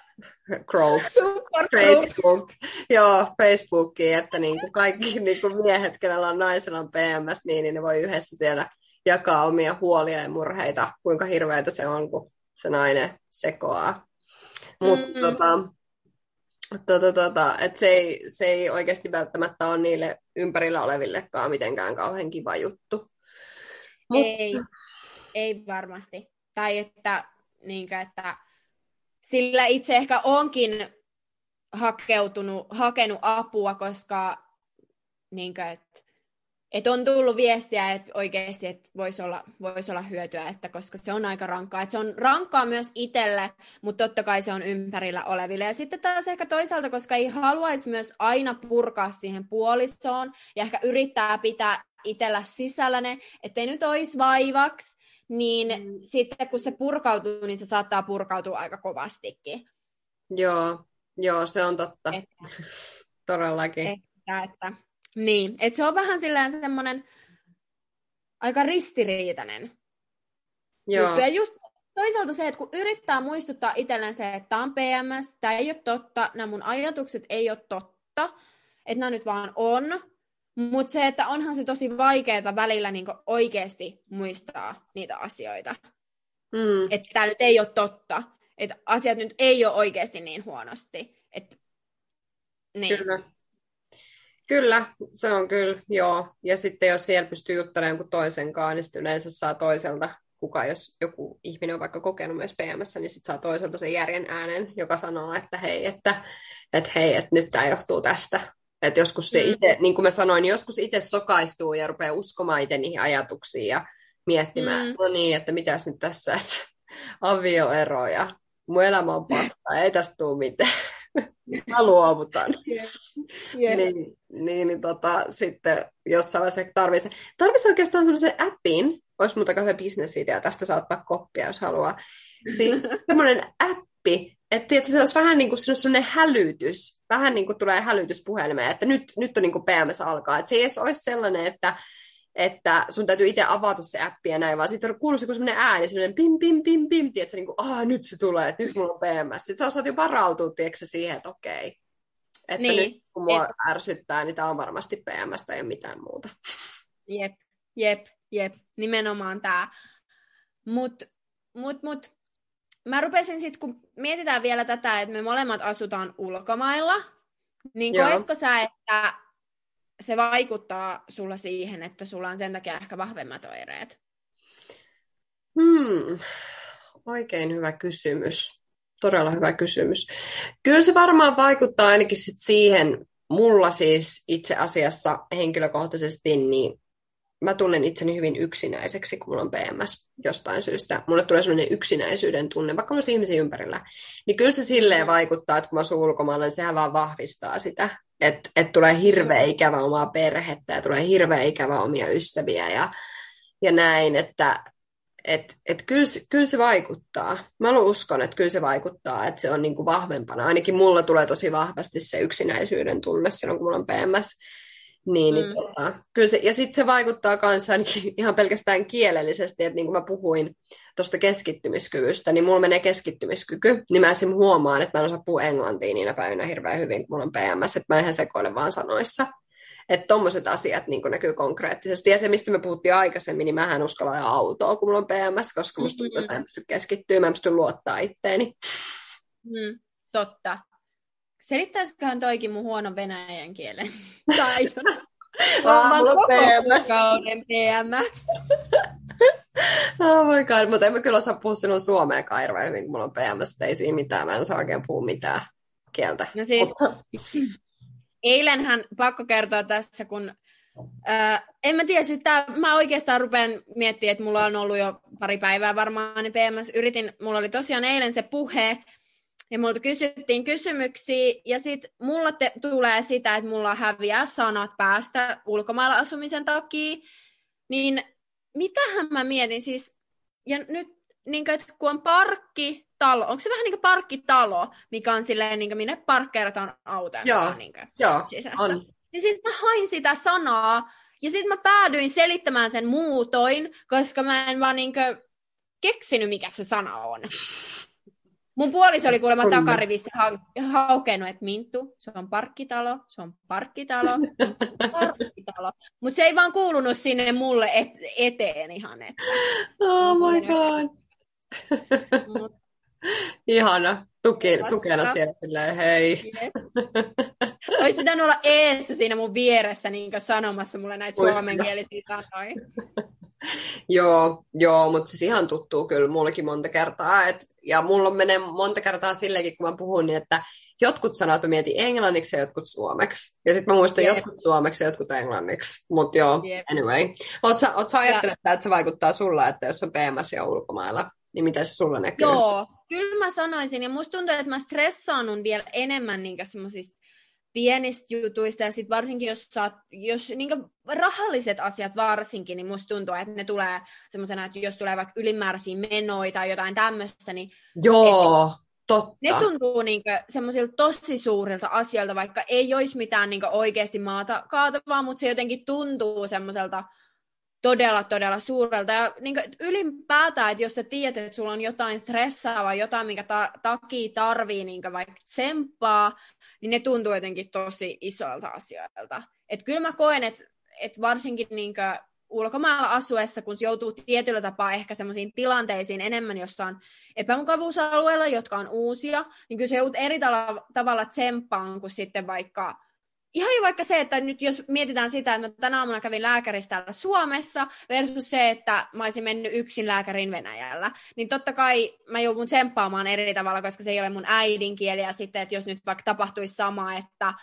group support Facebook. Joo, Facebookiin, että niin kuin kaikki niin kuin miehet, kenellä on naisella on PMS, niin, niin ne voi yhdessä siellä jakaa omia huolia ja murheita, kuinka hirveätä se on, kun se nainen sekoaa. Mutta mm. tota, tota, tota, et se, ei, se ei oikeasti välttämättä ole niille ympärillä olevillekaan mitenkään kauhean kiva juttu. Ei, ei varmasti. Tai että, niinkö, että sillä itse ehkä onkin hakeutunut, hakenut apua, koska niinkö, että et on tullut viestiä, että oikeasti että voisi olla, vois olla hyötyä, että koska se on aika rankkaa. Että se on rankkaa myös itselle, mutta totta kai se on ympärillä oleville. Ja sitten taas ehkä toisaalta, koska ei haluaisi myös aina purkaa siihen puolisoon ja ehkä yrittää pitää itsellä sisällä ne, ettei nyt olisi vaivaksi, niin mm. sitten kun se purkautuu, niin se saattaa purkautua aika kovastikin. Joo, joo se on totta. Että, Todellakin. Että, että, niin, että se on vähän silleen semmoinen aika ristiriitainen Joo. juttu. Ja just toisaalta se, että kun yrittää muistuttaa itselleen se, että tämä on PMS, tämä ei ole totta, nämä mun ajatukset ei ole totta, että nämä nyt vaan on, mutta se, että onhan se tosi vaikeaa välillä niin oikeasti muistaa niitä asioita. Mm. Että tämä nyt ei ole totta. Että asiat nyt ei ole oikeasti niin huonosti. Et, niin. Kyllä. Kyllä, se on kyllä, joo. Ja sitten jos vielä pystyy juttelemaan jonkun toisen kanssa, niin sitten yleensä saa toiselta, kuka jos joku ihminen on vaikka kokenut myös PMS, niin sitten saa toiselta sen järjen äänen, joka sanoo, että hei, että, että hei, että nyt tämä johtuu tästä. Että joskus se mm. itse, niin kuin mä sanoin, joskus itse sokaistuu ja rupeaa uskomaan itse niihin ajatuksiin ja miettimään, mm. no niin, että mitäs nyt tässä, että avioero ja mun elämä on paska, ei tästä tule mitään. mä luovutan. Yeah. Yeah. Niin, niin, niin tota, sitten jossain vaiheessa tarvitsisi, tarvitsisi oikeastaan sellaisen appin, olisi muuta kauhean bisnesidea, tästä saa ottaa koppia, jos haluaa. Siis semmoinen appi, että tietysti, se olisi vähän niin kuin sellainen hälytys, vähän niin kuin tulee hälytys puhelimeen, että nyt, nyt on niin kuin PMS alkaa. Että se ei edes olisi sellainen, että, että sun täytyy itse avata se appi ja näin, vaan sitten kuuluu joku sellainen ääni, sellainen pim, pim, pim, pim, että niin kuin, ah, nyt se tulee, että nyt mulla on PMS. Sitten sä osaat jo varautua, tiedätkö, siihen, että okei, että niin. nyt kun mua et... ärsyttää, niin tämä on varmasti PMS tai mitään muuta. Jep, jep, jep, nimenomaan tämä. Mutta mut, mut, mä rupesin sitten, kun mietitään vielä tätä, että me molemmat asutaan ulkomailla, niin Joo. koetko sä, että se vaikuttaa sulla siihen, että sulla on sen takia ehkä vahvemmat oireet? Hmm. Oikein hyvä kysymys. Todella hyvä kysymys. Kyllä se varmaan vaikuttaa ainakin sit siihen, mulla siis itse asiassa henkilökohtaisesti, niin mä tunnen itseni hyvin yksinäiseksi, kun mulla on PMS jostain syystä. Mulle tulee sellainen yksinäisyyden tunne, vaikka olisi ihmisiä ympärillä. Niin kyllä se silleen vaikuttaa, että kun mä asun ulkomailla, niin sehän vaan vahvistaa sitä. Että et tulee hirveä ikävä omaa perhettä ja tulee hirveä ikävä omia ystäviä ja, ja näin, että et, et kyllä, kyllä se vaikuttaa. Mä uskon, että kyllä se vaikuttaa, että se on niinku vahvempana. Ainakin mulla tulee tosi vahvasti se yksinäisyyden tunne silloin, kun mulla on PMS. Niin, niin mm. niin, tota, kyllä se, ja sitten se vaikuttaa kanssa ihan pelkästään kielellisesti, että niin kuin mä puhuin tuosta keskittymiskyvystä, niin mulla menee keskittymiskyky, niin mä esim. huomaan, että mä en osaa puhua englantia niinä päivinä hirveän hyvin, kun mulla on PMS, että mä ihan sekoilen vaan sanoissa. Että tommoset asiat niin näkyy konkreettisesti. Ja se, mistä me puhuttiin aikaisemmin, niin mähän uskalla ajaa autoa, kun mulla on PMS, koska musta tuntuu, että mä en pysty keskittyä, mä en pysty luottaa itteeni. Mm, totta. Selittäisiköhän toikin mun huono venäjän kielen taidon? Mulla on PMS. oh my God, mutta en mä kyllä osaa puhua sinun suomea hirveän hyvin, kun mulla on PMS, ei siinä mitään, mä en osaa oikein puhua mitään kieltä. No siis, eilenhän pakko kertoa tässä, kun Äh, en mä tiedä, siis tää, mä oikeastaan rupean miettimään, että mulla on ollut jo pari päivää varmaan niin PMS. Yritin, mulla oli tosiaan eilen se puhe, ja multa kysyttiin kysymyksiä, ja sitten mulla te, tulee sitä, että mulla häviää sanat päästä ulkomailla asumisen takia, niin mitähän mä mietin siis, ja nyt niin kuin, että kun on parkkitalo, onko se vähän niin kuin parkkitalo, mikä on silleen, niin kuin, minne parkkeerataan autoja Joo, niin kuin, joo sisässä. on. Niin sitten mä hain sitä sanaa, ja sitten mä päädyin selittämään sen muutoin, koska mä en vaan niin kuin, keksinyt, mikä se sana on. Mun puoliso oli kuulemma takarivissä ha- haukenut, että Minttu, se on parkkitalo, se on parkkitalo, parkkitalo. Mutta se ei vaan kuulunut sinne mulle et- eteen ihan. Että... Oh my god. Ihana. Tuki, tukena siellä silleen, hei. Olisi pitänyt olla eessä siinä mun vieressä niin sanomassa mulle näitä suomenkielisiä sanoja. joo, joo, mutta siis ihan tuttuu kyllä mullekin monta kertaa. Et, ja mulla menee monta kertaa silleenkin, kun mä puhun, niin että jotkut sanat mä mietin englanniksi ja jotkut suomeksi. Ja sitten mä muistan yep. jotkut suomeksi ja jotkut englanniksi. Mutta joo, yep. anyway. Oletko sä ajatellut, ja... että se vaikuttaa sulla, että jos on PMS ja ulkomailla, niin mitä se sulla näkyy? Joo, kyllä mä sanoisin. Ja musta tuntuu, että mä stressaannun vielä enemmän niin semmoisista pienistä jutuista, ja sitten varsinkin jos, saat, jos niin rahalliset asiat varsinkin, niin musta tuntuu, että ne tulee semmoisena, että jos tulee vaikka ylimääräisiä menoja tai jotain tämmöistä, niin... Joo, et, totta. Ne tuntuu niin semmoisilta tosi suurilta asioilta, vaikka ei olisi mitään niin oikeasti maata kaatavaa, mutta se jotenkin tuntuu semmoiselta todella, todella suurelta. Ja niin kuin, ylipäätään, että jos sä tiedät, että sulla on jotain stressaavaa, jotain, minkä ta- takia tarvii niin vaikka tsemppaa, niin ne tuntuu jotenkin tosi isoilta asioilta. Että kyllä mä koen, että, että varsinkin niin kuin, ulkomailla asuessa, kun joutuu tietyllä tapaa ehkä semmoisiin tilanteisiin enemmän jostain epämukavuusalueella, jotka on uusia, niin kyllä se joudut eri tavalla tsemppaan kuin sitten vaikka ihan vaikka se, että nyt jos mietitään sitä, että mä tänä aamuna kävin lääkärissä täällä Suomessa versus se, että mä olisin mennyt yksin lääkärin Venäjällä, niin totta kai mä joudun tsemppaamaan eri tavalla, koska se ei ole mun äidinkieli, ja sitten, että jos nyt vaikka tapahtuisi sama, että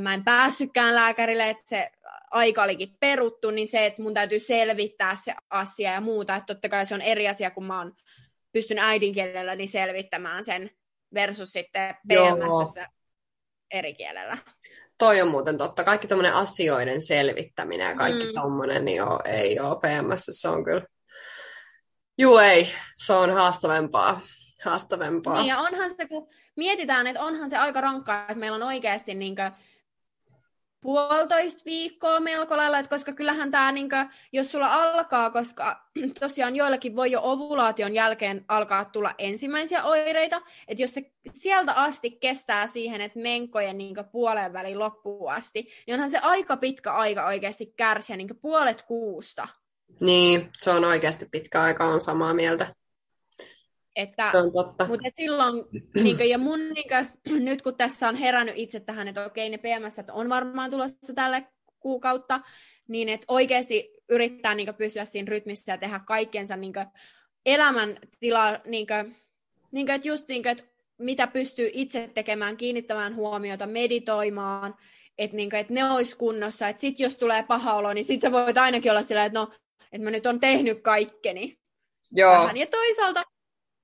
mä en päässytkään lääkärille, että se aika olikin peruttu, niin se, että mun täytyy selvittää se asia ja muuta, että totta kai se on eri asia, kun mä oon pystyn äidinkielellä niin selvittämään sen versus sitten PMS eri kielellä toi on muuten totta. Kaikki tämmöinen asioiden selvittäminen ja kaikki mm. tommonen, niin joo, ei ole PMS, se on kyllä... Juu ei, se on haastavempaa. haastavempaa. Niin, ja onhan se, kun mietitään, että onhan se aika rankkaa, että meillä on oikeasti niin kuin, puolitoista viikkoa melko lailla, että koska kyllähän tämä, niin kuin, jos sulla alkaa, koska tosiaan joillakin voi jo ovulaation jälkeen alkaa tulla ensimmäisiä oireita, että jos se sieltä asti kestää siihen, että menkojen niin kuin, puolen välin loppuun asti, niin onhan se aika pitkä aika oikeasti kärsiä, niin puolet kuusta. Niin, se on oikeasti pitkä aika, on samaa mieltä. Että, on totta. Mutta et silloin, niin kuin, ja mun, niin kuin, nyt kun tässä on herännyt itse tähän, että okei, ne PMS on varmaan tulossa tälle kuukautta, niin että oikeasti yrittää niin kuin, pysyä siinä rytmissä ja tehdä kaikkensa niin kuin, elämäntila, niin kuin, niin kuin, että just niin kuin, että mitä pystyy itse tekemään, kiinnittämään huomiota, meditoimaan, että, niin kuin, että ne olisi kunnossa, että sit jos tulee paha olo, niin sit sä voit ainakin olla sillä, että no, että mä nyt on tehnyt kaikkeni. Joo. Vähän. Ja toisaalta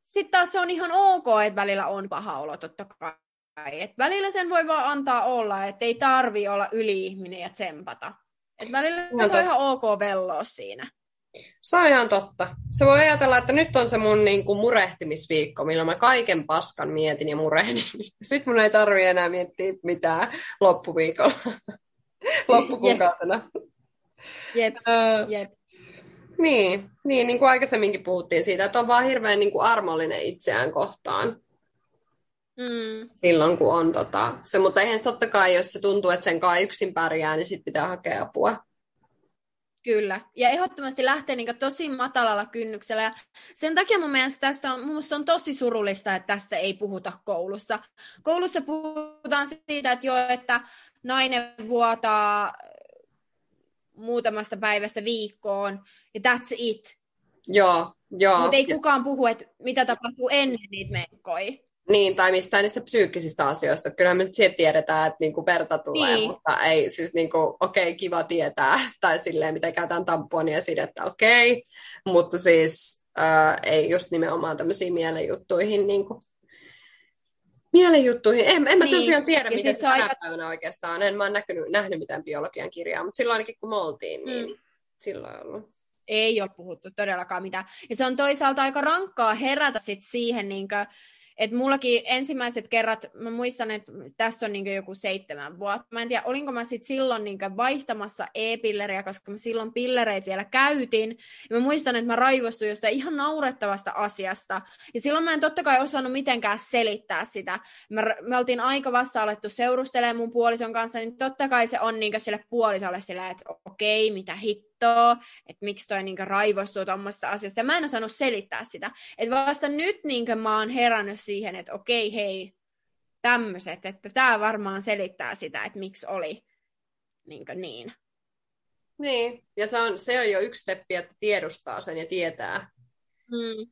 sitten taas se on ihan ok, että välillä on paha olo, totta kai. Et välillä sen voi vaan antaa olla, että ei tarvi olla yli-ihminen ja tsempata. Et välillä no, se on ihan ok velloa siinä. Se on ihan totta. Se voi ajatella, että nyt on se mun niin kuin murehtimisviikko, millä mä kaiken paskan mietin ja murehdin. Sitten mun ei tarvi enää miettiä mitään loppuviikolla, loppukuukautena. Jep, jep. jep. Niin, niin, niin kuin aikaisemminkin puhuttiin siitä, että on vaan hirveän niin kuin armollinen itseään kohtaan. Mm. Silloin, kun on tota, se, mutta eihän se totta kai, jos se tuntuu, että sen kai yksin pärjää, niin sitten pitää hakea apua. Kyllä. Ja ehdottomasti lähtee niin tosi matalalla kynnyksellä. Ja sen takia mun mielestä tästä on, mun on tosi surullista, että tästä ei puhuta koulussa. Koulussa puhutaan siitä, että joo, että nainen vuotaa muutamasta päivästä viikkoon, ja that's it. Joo, joo. Mutta ei kukaan puhu, että mitä tapahtuu ennen niitä menkkoja. Niin, tai mistään niistä psyykkisistä asioista. Kyllähän me nyt siitä tiedetään, että niinku verta tulee, niin. mutta ei siis niinku, okei, okay, kiva tietää, tai silleen, miten käytetään tamponia sidettä, okei, okay. mutta siis äh, ei just nimenomaan tämmöisiin mielenjuttuihin niinku, mielenjuttuihin. En, en mä niin. tosiaan tiedä, ja miten se tänä aika... päivänä oikeastaan. En mä ole näkynyt, nähnyt mitään biologian kirjaa, mutta silloin ainakin kun me oltiin, niin mm. silloin ollut. Ei ole puhuttu todellakaan mitään. Ja se on toisaalta aika rankkaa herätä sit siihen, niin kuin, Et mullakin ensimmäiset kerrat, mä muistan, että tästä on niin joku seitsemän vuotta. Mä en tiedä, olinko mä sit silloin niin vaihtamassa e-pilleriä, koska mä silloin pillereitä vielä käytin. Ja mä muistan, että mä raivostuin jostain ihan naurettavasta asiasta. Ja silloin mä en totta kai osannut mitenkään selittää sitä. Mä, me oltiin aika vasta alettu seurustelemaan mun puolison kanssa, niin totta kai se on niin sille puolisolle sillä, että okei, mitä hittoa, että miksi toi niin raivostuu tuommoista asiasta. Ja mä en osannut selittää sitä. Että vasta nyt niin mä oon herännyt siihen, että okei, hei, tämmöiset, että tämä varmaan selittää sitä, että miksi oli niin. niin. Niin, ja se on, se on jo yksi steppi, että tiedostaa sen ja tietää. Mm.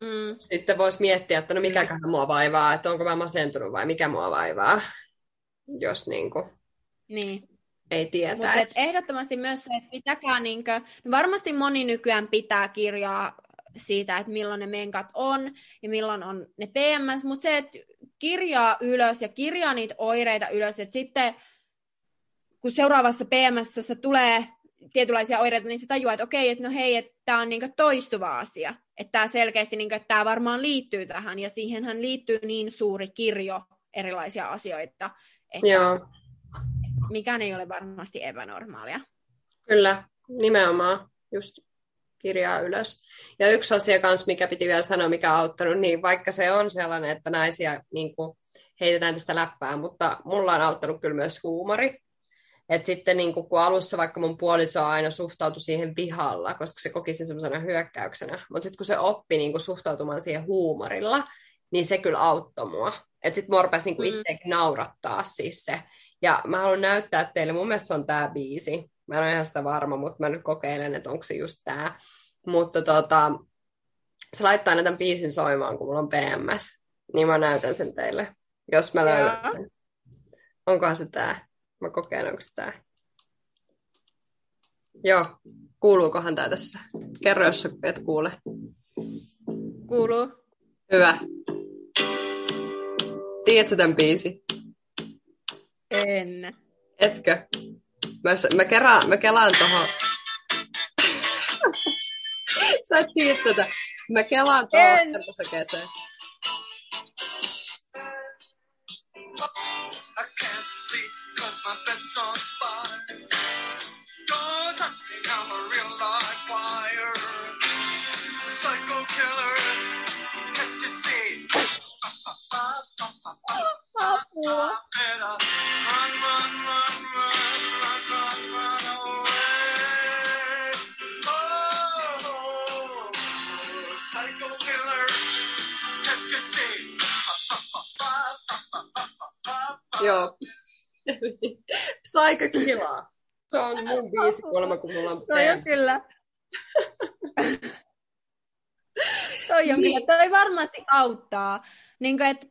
Mm. Sitten voisi miettiä, että no mikäköhän mm. mua vaivaa, että onko mä masentunut vai mikä mua vaivaa, jos niin kuin niin. Ei tietää. Mutta ehdottomasti myös se, että mitäkään, niin kuin, no varmasti moni nykyään pitää kirjaa siitä, että milloin ne menkat on ja milloin on ne PMS, mutta se, että kirjaa ylös ja kirjaa niitä oireita ylös, että sitten kun seuraavassa PMS tulee tietynlaisia oireita, niin se tajuaa, että okei, että no hei, että tämä on niinku toistuva asia. Että tämä selkeästi, niinku, että tämä varmaan liittyy tähän, ja siihenhän liittyy niin suuri kirjo erilaisia asioita, että Joo. Mikään ei ole varmasti epänormaalia. Kyllä, nimenomaan. Just kirjaa ylös. Ja yksi asia kanssa, mikä piti vielä sanoa, mikä on auttanut, niin vaikka se on sellainen, että naisia niin kuin, heitetään tästä läppää, mutta mulla on auttanut kyllä myös huumori. Et sitten niin kun alussa vaikka mun puoliso aina suhtautui siihen vihalla, koska se koki sen semmoisena hyökkäyksenä. Mutta sitten kun se oppi niin kun suhtautumaan siihen huumorilla, niin se kyllä auttoi mua. Että sitten mua rupesi niin mm. itsekin naurattaa siis se. Ja mä haluan näyttää teille, mun mielestä se on tämä biisi. Mä en ole ihan sitä varma, mutta mä nyt kokeilen, että onko se just tämä. Mutta tota, se laittaa aina tämän biisin soimaan, kun mulla on PMS. Niin mä näytän sen teille, jos mä löydän sen. Onkohan se tää? Mä kokeilen, onko se tää. Joo, kuuluukohan tää tässä? Kerro, jos et kuule. Kuuluu. Hyvä. Tiedätkö tämän biisi? En. Etkö? Mä, mä, keraan, mä kelaan tohon... Sä et tiedä tätä. Mä kelaan tohon temposäkeeseen. Psycho Killer. Se on mun biisi kuulemma, kun mulla on Toi on kyllä. toi on niin. kyllä, toi varmasti auttaa. Niin kuin, että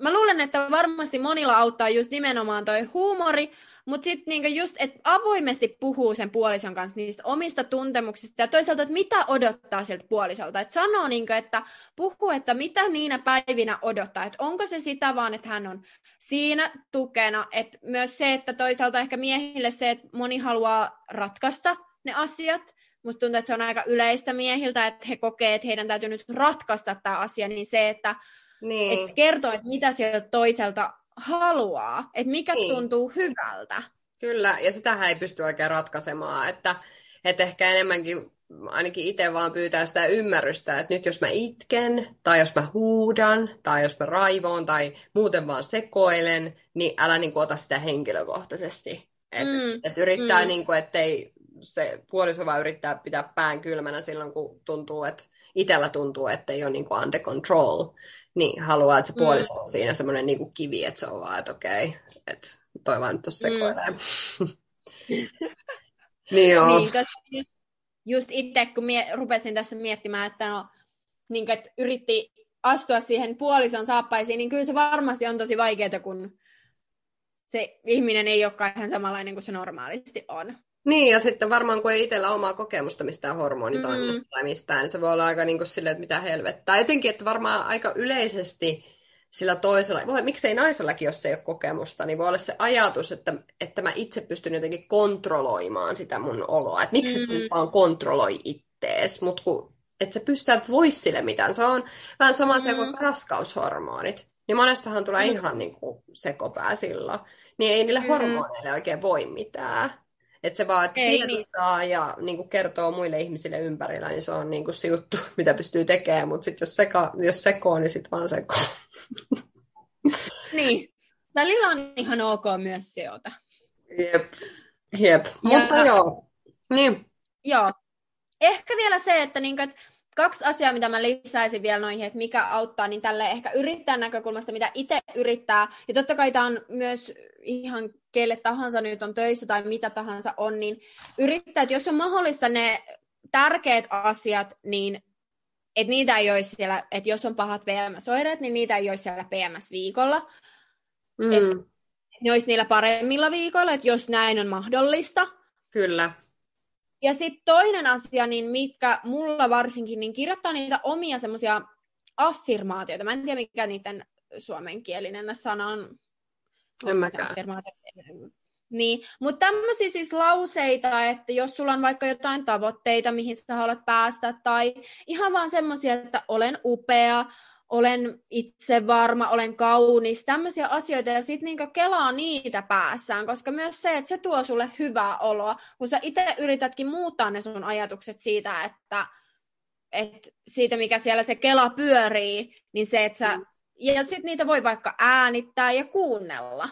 mä luulen, että varmasti monilla auttaa just nimenomaan toi huumori, mutta sitten niinku just, että avoimesti puhuu sen puolison kanssa niistä omista tuntemuksista ja toisaalta, että mitä odottaa sieltä puolisolta. Että sanoo, niinku, että puhuu, että mitä niinä päivinä odottaa. Että onko se sitä vaan, että hän on siinä tukena. Että myös se, että toisaalta ehkä miehille se, että moni haluaa ratkaista ne asiat, Musta tuntuu, että se on aika yleistä miehiltä, että he kokee, että heidän täytyy nyt ratkaista tämä asia, niin se, että niin. et kertoo, että mitä sieltä toiselta haluaa, että mikä niin. tuntuu hyvältä. Kyllä, ja sitähän ei pysty oikein ratkaisemaan, että, että ehkä enemmänkin ainakin itse vaan pyytää sitä ymmärrystä, että nyt jos mä itken, tai jos mä huudan, tai jos mä raivoon, tai muuten vaan sekoilen, niin älä niin kuin, ota sitä henkilökohtaisesti. Että mm. et yrittää, mm. niin kuin, ettei se puoliso vaan yrittää pitää pään kylmänä silloin, kun tuntuu, että itsellä tuntuu, että ei ole niin kuin under control, niin haluaa, että se puoliso on mm. siinä semmoinen niin kuin kivi, että se on vaan, että okei, okay, että toi vaan nyt tuossa sekoilee. Mm. niin joo. Niin, just, just itse, kun mie, rupesin tässä miettimään, että no, niin että yritti astua siihen puolison saappaisiin, niin kyllä se varmasti on tosi vaikeaa, kun se ihminen ei olekaan ihan samanlainen kuin se normaalisti on. Niin, ja sitten varmaan kun ei itsellä omaa kokemusta mistään hormonitoiminnasta mm. tai mistään, niin se voi olla aika niin kuin silleen, että mitä helvettää. Jotenkin, että varmaan aika yleisesti sillä toisella, voi, miksei naisellakin, jos ei ole kokemusta, niin voi olla se ajatus, että, että mä itse pystyn jotenkin kontrolloimaan sitä mun oloa. Että miksi mm. et vaan kontrolloi ittees, mutta että sä pystyt vois sille mitään. Se on vähän sama mm-hmm. se kuin raskaushormonit. Niin monestahan tulee mm-hmm. ihan niin kuin sekopää silloin. Niin ei niille mm-hmm. hormoneille oikein voi mitään. Että se vaan, että ei, tiedostaa niin. ja niin kuin kertoo muille ihmisille ympärillä, niin se on niin kuin se juttu, mitä pystyy tekemään. Mutta sitten jos, seka, jos sekoo, niin sitten vaan sekoo. niin. Välillä on ihan ok myös seota. Jep. Jep. Ja, Mutta joo. Niin. Joo. Ehkä vielä se, että, niin kuin, että kaksi asiaa, mitä mä lisäisin vielä noihin, että mikä auttaa, niin tälle ehkä yrittäjän näkökulmasta, mitä itse yrittää. Ja totta kai tämä on myös ihan kelle tahansa nyt on töissä tai mitä tahansa on, niin yrittää, että jos on mahdollista ne tärkeät asiat, niin että niitä ei olisi siellä, että jos on pahat PMS-oireet, niin niitä ei olisi siellä PMS-viikolla. Mm. Että ne olisi niillä paremmilla viikoilla, että jos näin on mahdollista. Kyllä. Ja sitten toinen asia, niin mitkä mulla varsinkin, niin kirjoittaa niitä omia semmoisia affirmaatioita. Mä en tiedä, mikä niiden suomenkielinen sana on. En mäkään. Niin, mutta tämmöisiä siis lauseita, että jos sulla on vaikka jotain tavoitteita, mihin sä haluat päästä, tai ihan vaan semmoisia, että olen upea, olen itse varma, olen kaunis, tämmöisiä asioita, ja sitten niinku kelaa niitä päässään, koska myös se, että se tuo sulle hyvää oloa, kun sä itse yritätkin muuttaa ne sun ajatukset siitä, että et siitä, mikä siellä se kela pyörii, niin se, että sä, mm. Ja sitten niitä voi vaikka äänittää ja kuunnella.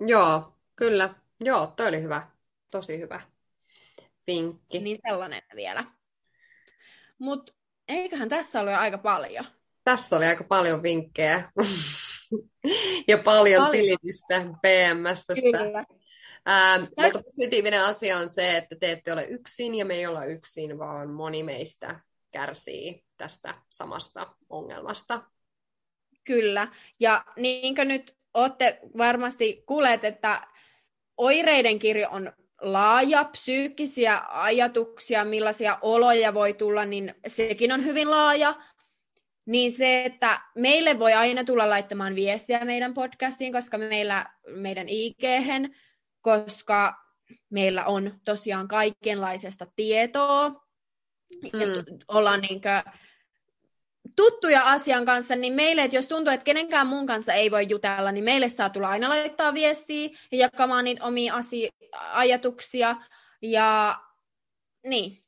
Joo, kyllä. Joo, toi oli hyvä. Tosi hyvä vinkki. Niin sellainen vielä. Mutta eiköhän tässä ole aika paljon tässä oli aika paljon vinkkejä ja paljon, paljon. tilitystä PMSstä. Ähm, mutta positiivinen asia on se, että te ette ole yksin ja me ei olla yksin, vaan moni meistä kärsii tästä samasta ongelmasta. Kyllä, ja niin kuin nyt olette varmasti kuulleet, että oireiden kirjo on laaja, psyykkisiä ajatuksia, millaisia oloja voi tulla, niin sekin on hyvin laaja, niin se, että meille voi aina tulla laittamaan viestiä meidän podcastiin, koska meillä, meidän ig koska meillä on tosiaan kaikenlaisesta tietoa. Mm. Ja ollaan niinkö tuttuja asian kanssa, niin meille, että jos tuntuu, että kenenkään muun kanssa ei voi jutella, niin meille saa tulla aina laittaa viestiä ja jakamaan niitä omia asi- ajatuksia. Ja niin,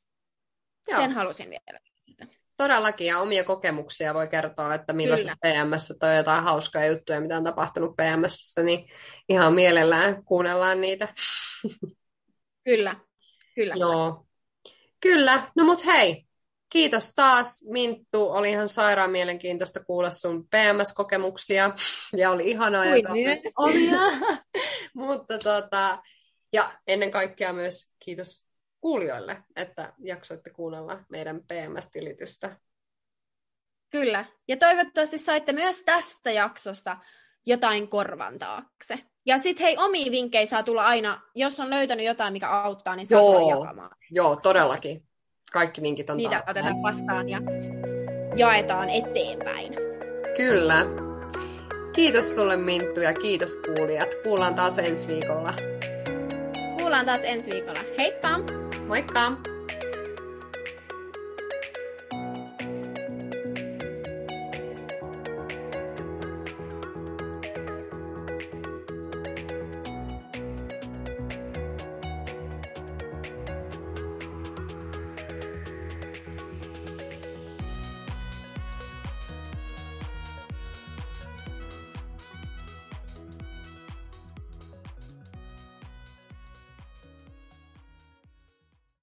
Joo. sen halusin vielä todellakin, ja omia kokemuksia voi kertoa, että millaista PMS tai jotain hauskaa juttuja, mitä on tapahtunut PMS, niin ihan mielellään kuunnellaan niitä. Kyllä, kyllä. Joo. Kyllä, no mut hei, kiitos taas Minttu, oli ihan sairaan mielenkiintoista kuulla sun PMS-kokemuksia, ja oli ihanaa jakaa omia. Mutta tota, ja ennen kaikkea myös kiitos kuulijoille, että jaksoitte kuunnella meidän PMS-tilitystä. Kyllä, ja toivottavasti saitte myös tästä jaksosta jotain korvan taakse. Ja sitten hei, omia vinkkejä saa tulla aina, jos on löytänyt jotain, mikä auttaa, niin saa Joo. jakamaan. Joo, todellakin. Kaikki vinkit on Niitä tarpeen. otetaan vastaan ja jaetaan eteenpäin. Kyllä. Kiitos sulle Minttu ja kiitos kuulijat. Kuullaan taas ensi viikolla. Kuullaan taas ensi viikolla. Heippa! Moikka!